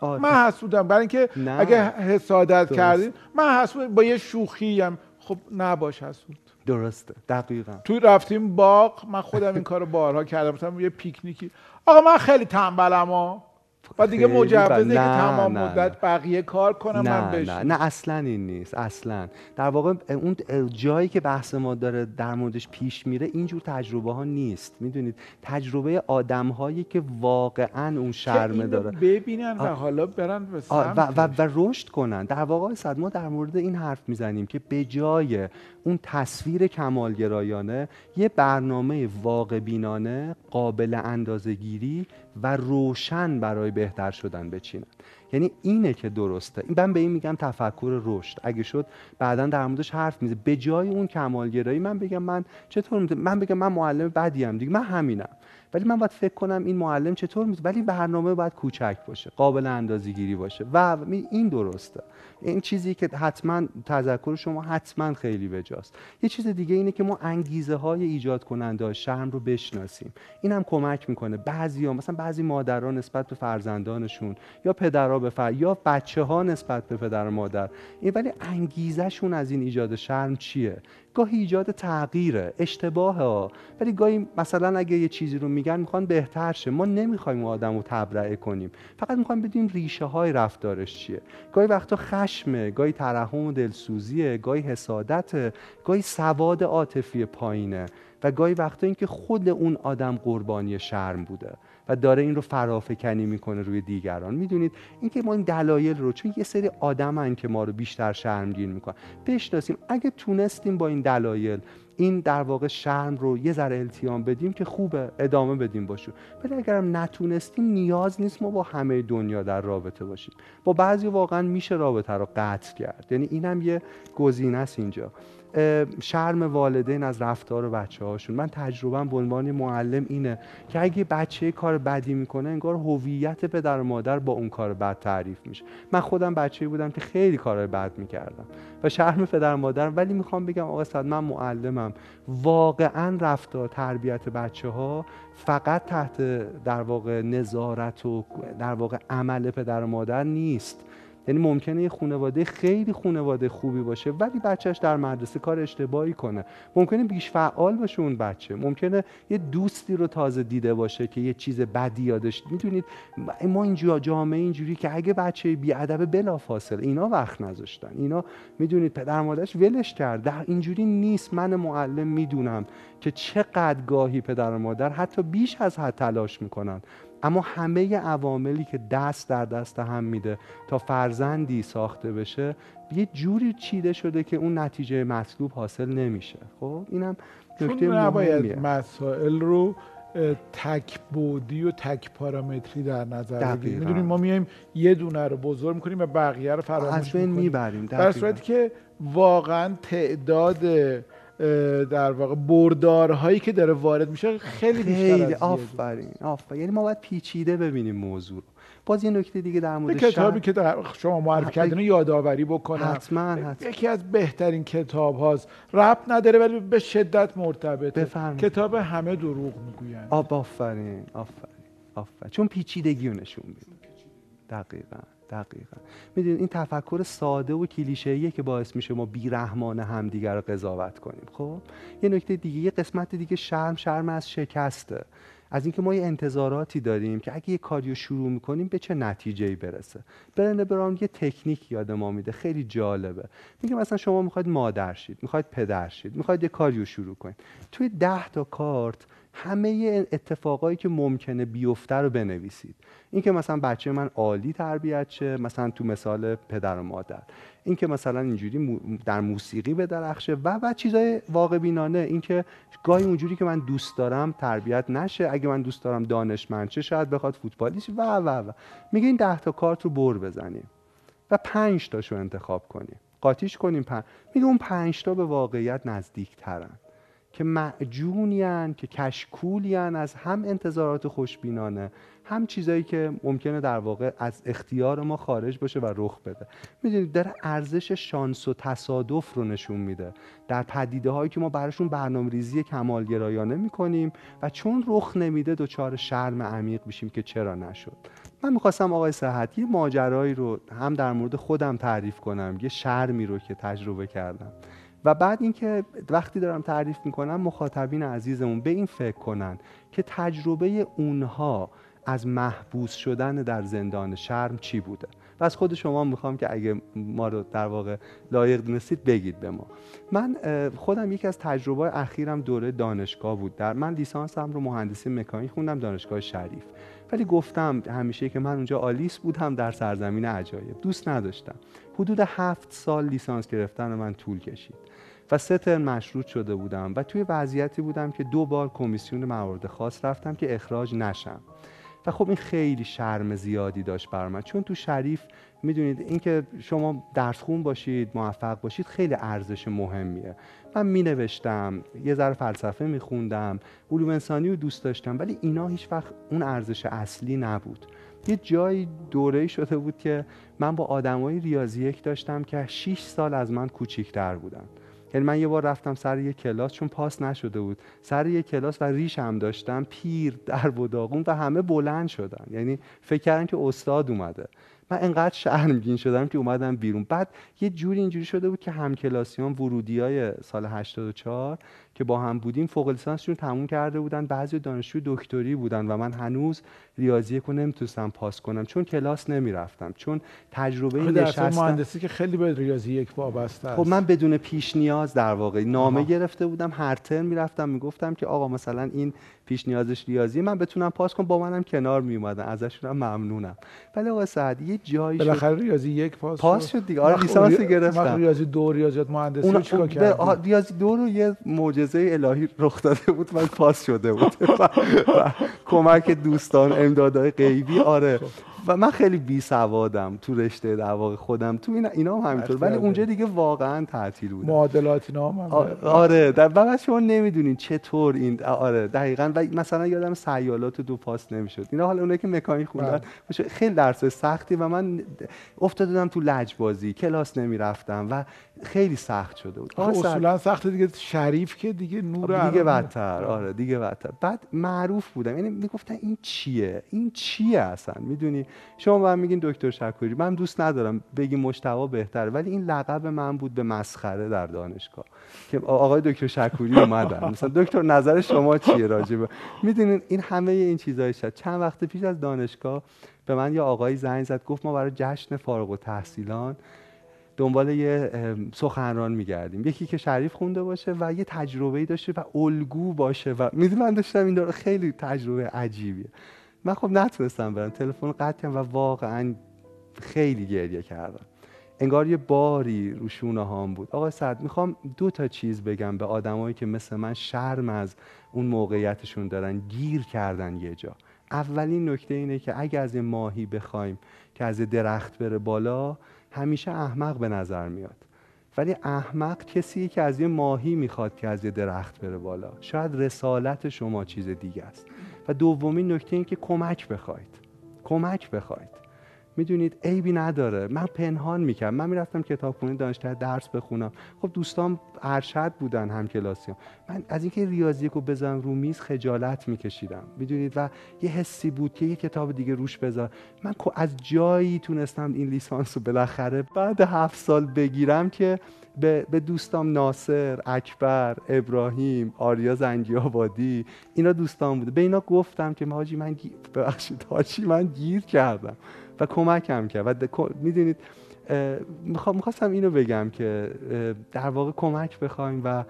آره. من حسودم. برای اینکه اگه حسادت کردیم من حسود با یه شوخی هم خب نباش حسود. درسته. دقیقا. توی رفتیم باغ. من خودم این کارو بارها کردم. یه پیکنیکی. آقا من خیلی تنبلم ها. و دیگه مجوزه که تمام مدت بقیه کار کنم نه من نه نه اصلا این نیست اصلا. در واقع اون جایی که بحث ما داره در موردش پیش میره اینجور تجربه ها نیست. می‌دونید تجربه آدم هایی که واقعا اون شرمه داره. ببینن و حالا برن و, و, و, رشد کنن. در واقع صد ما در مورد این حرف می‌زنیم که به جای اون تصویر کمالگرایانه یه برنامه واقع بینانه قابل اندازهگیری و روشن برای بهتر شدن بچینن. یعنی اینه که درسته. من به این میگم تفکر رشد. اگه شد بعدا در موردش حرف میزه به جای اون کمالگرایی من بگم من چطور من بگم من معلم بدیم دیگه. من همینم. ولی من باید فکر کنم این معلم چطور می‌تونه ولی برنامه باید کوچک باشه قابل اندازه‌گیری باشه. و این درسته. این چیزی که حتما تذکر شما حتما خیلی بجاست. یه چیز دیگه اینه که ما انگیزه های ایجاد کننده شرم رو بشناسیم. این هم کمک می‌کنه. بعضی ها مثلا بعضی مادران نسبت به فرزندانشون یا پدرها به فر... یا بچه ها نسبت به پدر و مادر. این ولی انگیزشون از این ایجاد شرم چیه؟ گاهی ایجاد تغییره اشتباه ها ولی گاهی مثلا اگه یه چیزی رو میگن می‌خوان بهتر شه. ما نمی‌خوایم آدم رو تبرئه کنیم. فقط می‌خوایم بدیم ریشه های رفتارش چیه. گاهی وقتا خشمه گاهی ترحم و دلسوزیه گاهی حسادت گاهی سواد عاطفی پایینه. و گاهی وقتا اینکه خود اون آدم قربانی شرم بوده. و داره این رو فرافکنی می‌کنه روی دیگران. می‌دونید؟ اینکه ما این دلایل رو چون یه سری آدمن که ما رو بیشتر شرمگین می‌کنن. بشناسیم. اگه تونستیم با این دلایل این در واقع شرم رو یه ذره التیام بدیم که خوبه ادامه بدیم باشون. ولی اگرم نتونستیم نیاز نیست ما با همه دنیا در رابطه باشیم. با بعضی واقعا میشه رابطه رو قطع کرد. یعنی اینم یه گزینه است اینجا. شرم والدین از رفتار بچه هاشون من تجربه به عنوان معلم اینه که اگه بچه کار بدی می‌کنه انگار هویت پدر و مادر با اون کار بد تعریف میشه. من خودم بچه بودم که خیلی کارهای بد می‌کردم و شرم پدر و مادر ولی می‌خوام بگم آقا صد من معلمم. واقعا رفتار تربیت بچه ها فقط تحت در واقع نظارت و در واقع عمل پدر و مادر نیست. یعنی ممکنه یه خانواده خیلی خانواده خوبی باشه ولی بچهش در مدرسه کار اشتباهی کنه. ممکنه بیش فعال باشه اون بچه. ممکنه یه دوستی رو تازه دیده باشه که یه چیز بدی یادش می‌دونید؟ ما اینجا جامعه اینجوری که اگه بچه بی ادب بلا فاصله اینا وقت نذاشتن. اینا می‌دونید پدر مادرش ولش کرد. در اینجوری نیست. من معلم می‌دونم که چقدر گاهی پدر و مادر حتی بیش از حد تلاش می‌کنن. اما همه عواملی که دست در دست هم میده تا فرزندی ساخته بشه یه جوری چیده شده که اون نتیجه مطلوب حاصل نمیشه. خب اینم نکته نباید مسائل رو تک بودی و تک پارامتری در نظر بگیریم. می‌دونیم ما میایم یه دونه رو بزرگ می‌کنیم و بقیه رو فراموش می‌کنیم. می‌بریم در صورتی که واقعا تعداد در واقع بردارهایی که داره وارد میشه خیلی بیشتر از آفرین آفرین. یعنی ما باید پیچیده ببینیم موضوع رو. باز یه نکته دیگه در مورد کتابی که در شما معرفی کردین یادآوری بکنم. حتما, حتما. یکی از بهترین کتاب هاست رب نداره ولی به شدت مرتبطه. کتاب همه دروغ می‌گوین آب آفرین آفرین آفرین. چون پیچیدگی رو نشون میده. دقیقا. دقیقا. می‌دونید این تفکر ساده و کلیشه‌ایه که باعث میشه ما بیرحمان همدیگر رو قضاوت کنیم. خب یه نکته دیگه یه قسمت دیگه شرم شرم از شکسته. از اینکه ما یه انتظاراتی داریم که اگه یه کاریو شروع می‌کنیم به چه نتیجه برسه. برنه براون یه تکنیک یاد ما میده. خیلی جالبه. میگه مثلا شما می‌خواید مادر شید می‌خواید پدر شید می‌خواید یه کاریو شروع کنید. توی ده تا کارت همه اتفاقایی که ممکنه بیفته رو بنویسید. اینکه مثلا بچه من عالی تربیت شه مثلا تو مثال پدر و مادر. اینکه مثلا اینجوری در موسیقی به درخشه و و چیزای واقع بینانه. اینکه گاهی اونجوری که من دوست دارم تربیت نشه. اگه من دوست دارم دانشمند شه شاید بخواد فوتبالیست و و و. میگه این ده تا کارت رو بر بزنیم و پنج تاشو انتخاب کنیم قاطیش کنیم پنج میگه اون پنج تا به واقعیت نزدیک ترن که معجونیان که کشکولیان از هم انتظارات خوشبینانه هم چیزایی که ممکنه در واقع از اختیار ما خارج باشه و رخ بده. می‌دونید داره ارزش شانس و تصادف رو نشون میده. در پدیده هایی که ما براشون برنامه ریزی کمالگرایانه می‌کنیم و چون رخ نمیده دچار شرم عمیق میشیم که چرا نشد. من می‌خواستم آقای صحت یه ماجرایی رو هم در مورد خودم تعریف کنم یه شرمی رو که تجربه کردم. و بعد اینکه وقتی دارم تعریف می‌کنم مخاطبین عزیزمون به این فکر کنن که تجربه اونها از محبوس شدن در زندان شرم چی بوده. و از خود شما می‌خوام که اگه ما رو در واقع لایق دونستید بگید به ما. من خودم یکی از تجربه اخیرم دوره دانشگاه بود. در من لیسانسم رو مهندسی مکانیک خوندم دانشگاه شریف. ولی گفتم همیشه که من اونجا آلیس بودم در سرزمین عجایب. دوست نداشتم. حدود هفت سال لیسانس گرفتن من طول کشید. و سه ترم مشروط شده بودم و توی وضعیتی بودم که دو بار کمیسیون موارد خاص رفتم که اخراج نشم. و خب این خیلی شرم زیادی داشت بر من. چون تو شریف می‌دونید اینکه شما درس خون باشید موفق باشید خیلی ارزش مهمیه. من می نوشتم یه ذره فلسفه می خوندم علوم انسانی رو دوست داشتم ولی اینا هیچ وقت اون ارزش اصلی نبود. یه جایی دوره شده بود که من با آدمای ریاضی یک داشتم که 6 سال از من کوچیکتر بودن. یعنی من یه بار رفتم سر یه کلاس چون پاس نشده بود. سر یه کلاس و ریش هم داشتم پیر در و داغون و همه بلند شدن. یعنی فکر کردن که استاد اومده. من انقدر شرمگین شدم که اومدم بیرون. بعد یه جوری اینجوری شده بود که همکلاسیان ورودی های سال 84 که با هم بودیم فوق لیسانسشون تموم کرده بودن. بعضی دانشجو دکتری بودن و من هنوز ریاضی رو نمی‌تونستم پاس کنم. چون کلاس نمی‌رفتم. چون تجربه نشستم مهندسی که خیلی به ریاضی یک وابسته است. خب من بدون پیش نیاز در واقع نامه گرفته بودم هر ترم می‌رفتم می‌گفتم که آقا مثلا این پیش نیازش ریاضی من بتونم پاس کنم. با منم کنار می اومدن ازشون ممنونم. ولی آقا سعد یه جایی بالاخره ریاضی یک پاس پاس شد. دیگه. آره لیسانس گرفتم. ریاضی دو ریاضیات مهندسی اون... چیکار کردی؟ ریاضی دو رو یه معجزه الهی رخ داده بود من پاس شده بود. کمک دوستان امدادهای غیبی آره. خب. و من خیلی بی سوادم تو رشته در واقع خودم. تو این اینا هم همینطور. ولی اونجا دیگه واقعا تعطیل بود معادلات اینا هم آره. در بعد شما نمی‌دونین چطور این آره. دقیقا. و مثلا یادم سیالات دو پاس نمی‌شد. اینا حالا اونایی که مکانیک خوندن بله. خیلی درس سختی و من افتادم تو لجبازی. کلاس نمی‌رفتم و خیلی سخت شده بود. اصولا سخت دیگه. شریف که دیگه نور دیگه بدتر. آره دیگه بدتر. بعد معروف بودم. یعنی می‌گفتن این چیه؟ این چیه اصلا؟ می‌دونی؟ شما با میگین دکتر شکوری. من دوست ندارم بگی مشتوا بهتره. ولی این لقب من بود به مسخره در دانشگاه. که آقای دکتر شکوری اومدن. مثلا دکتر نظر شما چیه راجبه؟ می‌دونین این همه این چیزای شد. چند وقت پیش از دانشگاه به من یه آقایی زنگ زد. گفت ما برای جشن فارغ التحصیلان دنبال یه سخنران میگردیم. یکی که شریف خونده باشه و یه تجربه داشته و الگو باشه و می‌دونم من داشتم این داره خیلی تجربه عجیبیه. من خب نتونستم برم. تلفن قطع و واقعا خیلی گریه کردم. انگار یه باری رو شونه هام بود. آقای سعد می‌خوام دو تا چیز بگم به آدمایی که مثل من شرم از اون موقعیتشون دارن. گیر کردن یه جا. اولین نکته اینه که اگه از این ماهی بخوایم که از درخت بره بالا همیشه احمق به نظر میاد. ولی احمق کسی که از یه ماهی می‌خواد که از یه درخت بره بالا. شاید رسالت شما چیز دیگه است. و دومین نکته این که کمک بخواید. کمک بخواید. می‌دونید عیبی نداره. من پنهان می‌کردم. من می‌رفتم کتابخونه دانشگاه درس بخونم. خب دوستان ارشد بودن هم کلاسیام من از اینکه ریاضی رو بزنم رو میز خجالت میکشیدم. می‌دونید؟ و یه حسی بود که یه کتاب دیگه روش بذار. من از جایی تونستم این لیسانس رو بالاخره بعد هفت سال بگیرم که به, دوستام ناصر اکبر ابراهیم آریا زنگی آبادی اینا دوستان بوده. به اینا گفتم که حاجی من ببخشید من گیر کردم. و کمکم کرد. و می‌دونید می‌خواستم اینو بگم که در واقع کمک بخوایم و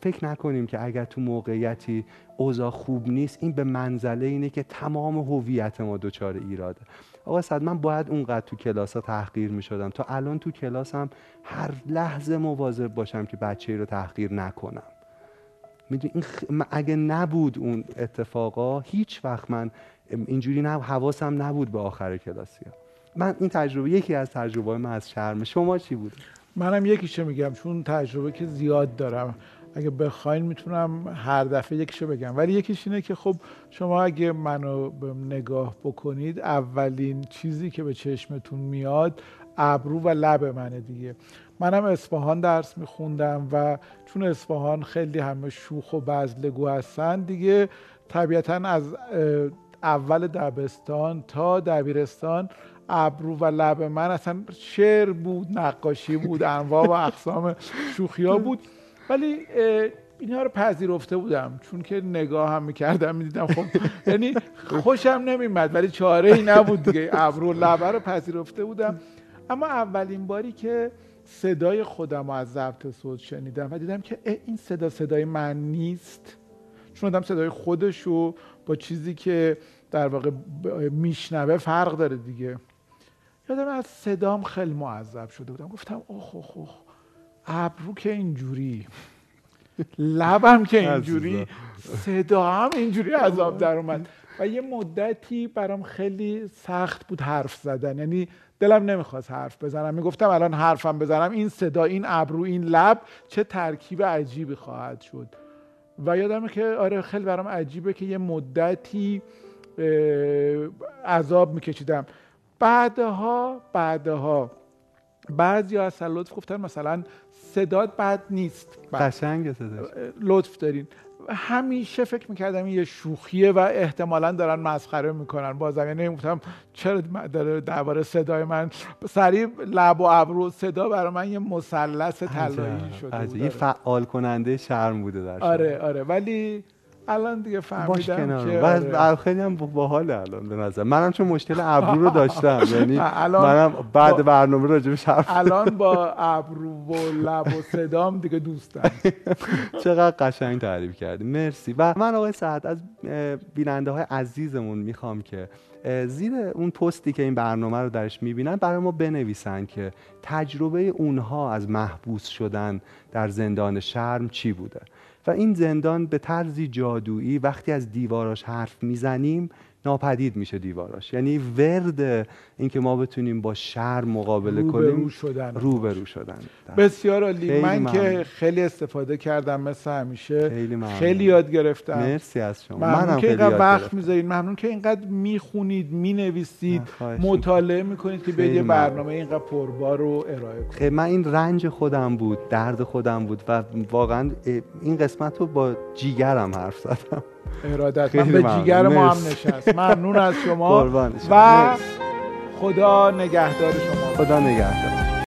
فکر نکنیم که اگر تو موقعیتی اوضاع خوب نیست این به منزله اینه که تمام هویت ما دچار ایراده. آقا صد من باید اونقدر تو کلاس ها تحقیر می تا الان تو کلاسم هر لحظه مواظب باشم که بچه رو تحقیر نکنم. می‌دونی اگه نبود اون اتفاقا هیچ وقت من اینجوری نه حواسم نبود به آخر کلاسی ها. من این تجربه یکی از تجربه من از شرم شما چی بود؟ منم یکیشو میگم چون تجربه که زیاد دارم. اگه بخواین می‌تونم هر دفعه یکیشو بگم. ولی یکیش اینه که خب شما اگه منو نگاه بکنید اولین چیزی که به چشمتون میاد ابرو و لب منه دیگه. منم اصفهان درس میخوندم و چون اصفهان خیلی همه شوخ و بزلگو هستن دیگه طبیعتا از اول دبستان تا دبیرستان ابرو و لب من اصلا شعر بود نقاشی بود انواع و اقسام شوخی ها بود. ولی اینها رو پذیرفته بودم. چون که نگاه هم می‌کردم می‌دیدم خب یعنی خوشم نمیمد ولی چاره ای نبود دیگه. ابرو لبه رو پذیرفته بودم. اما اولین باری که صدای خودم رو از ضبط صوت شنیدم و دیدم که این صدا صدای من نیست. چون آدم صدای خودش رو با چیزی که در واقع میشنوه فرق داره دیگه. یادم از صدام خیلی معذب شده بودم. گفتم اوه اوه اوه ابرو که اینجوری. لبم که اینجوری. صدا هم اینجوری عذاب در اومد. و یه مدتی برام خیلی سخت بود حرف زدن. یعنی دلم نمی‌خواست حرف بزنم. می‌گفتم الان حرفم بزنم. این صدا این ابرو این لب چه ترکیب عجیبی خواهد شد. و یادمه که آره خیلی برام عجیبه که یه مدتی عذاب میکشیدم. بعدها بعدها بعضی از لطف گفتن مثلا صدات بد نیست. قشنگ لطف دارین. همیشه فکر می‌کردم این یه شوخیه و احتمالا دارن مسخره می‌کنن. بازم یعنی گفتم چرا داره درباره صدای من سریع لب و ابرو صدا برای من یه مثلث طلایی شده یه فعال کننده شرم بوده در آره آره. ولی الان دیگه فهمیدم که آره. خیلی هم باحال الان به نظر. منم چون مشکل ابرو رو داشتم. یعنی منم بعد برنامه راجع به الان با ابرو و لب و صدام دیگه دوستم. چقدر قشنگ تعریف کردی. مرسی. و من آقای سعد از بیننده های عزیزمون می‌خوام که زیر اون پستی که این برنامه رو درش می‌بینن برای ما بنویسن که تجربه اونها از محبوس شدن در زندان شرم چی بوده. و این زندان به طرزی جادویی وقتی از دیواراش حرف می‌زنیم ناپدید میشه دیواراش. یعنی ورد اینکه ما بتونیم با شر مقابله رو کنیم رو شدن. رو شدن. بسیار عالی. من که خیلی استفاده کردم مثل همیشه. خیلی, خیلی یاد گرفتم. مرسی از شما. ممنون که اینقدر وقت می‌ذارید. ممنون که اینقدر می‌خونید می‌نویسید مطالعه می‌کنید که به یه برنامه اینقدر پربار رو ارائه کنید. من این رنج خودم بود درد خودم بود و واقعا این قسمت رو با جیگرم حرف زدم. ارادت. من به جیگر ما هم نشست. ممنون از شما. و خدا نگهدار شما. خدا نگهدار.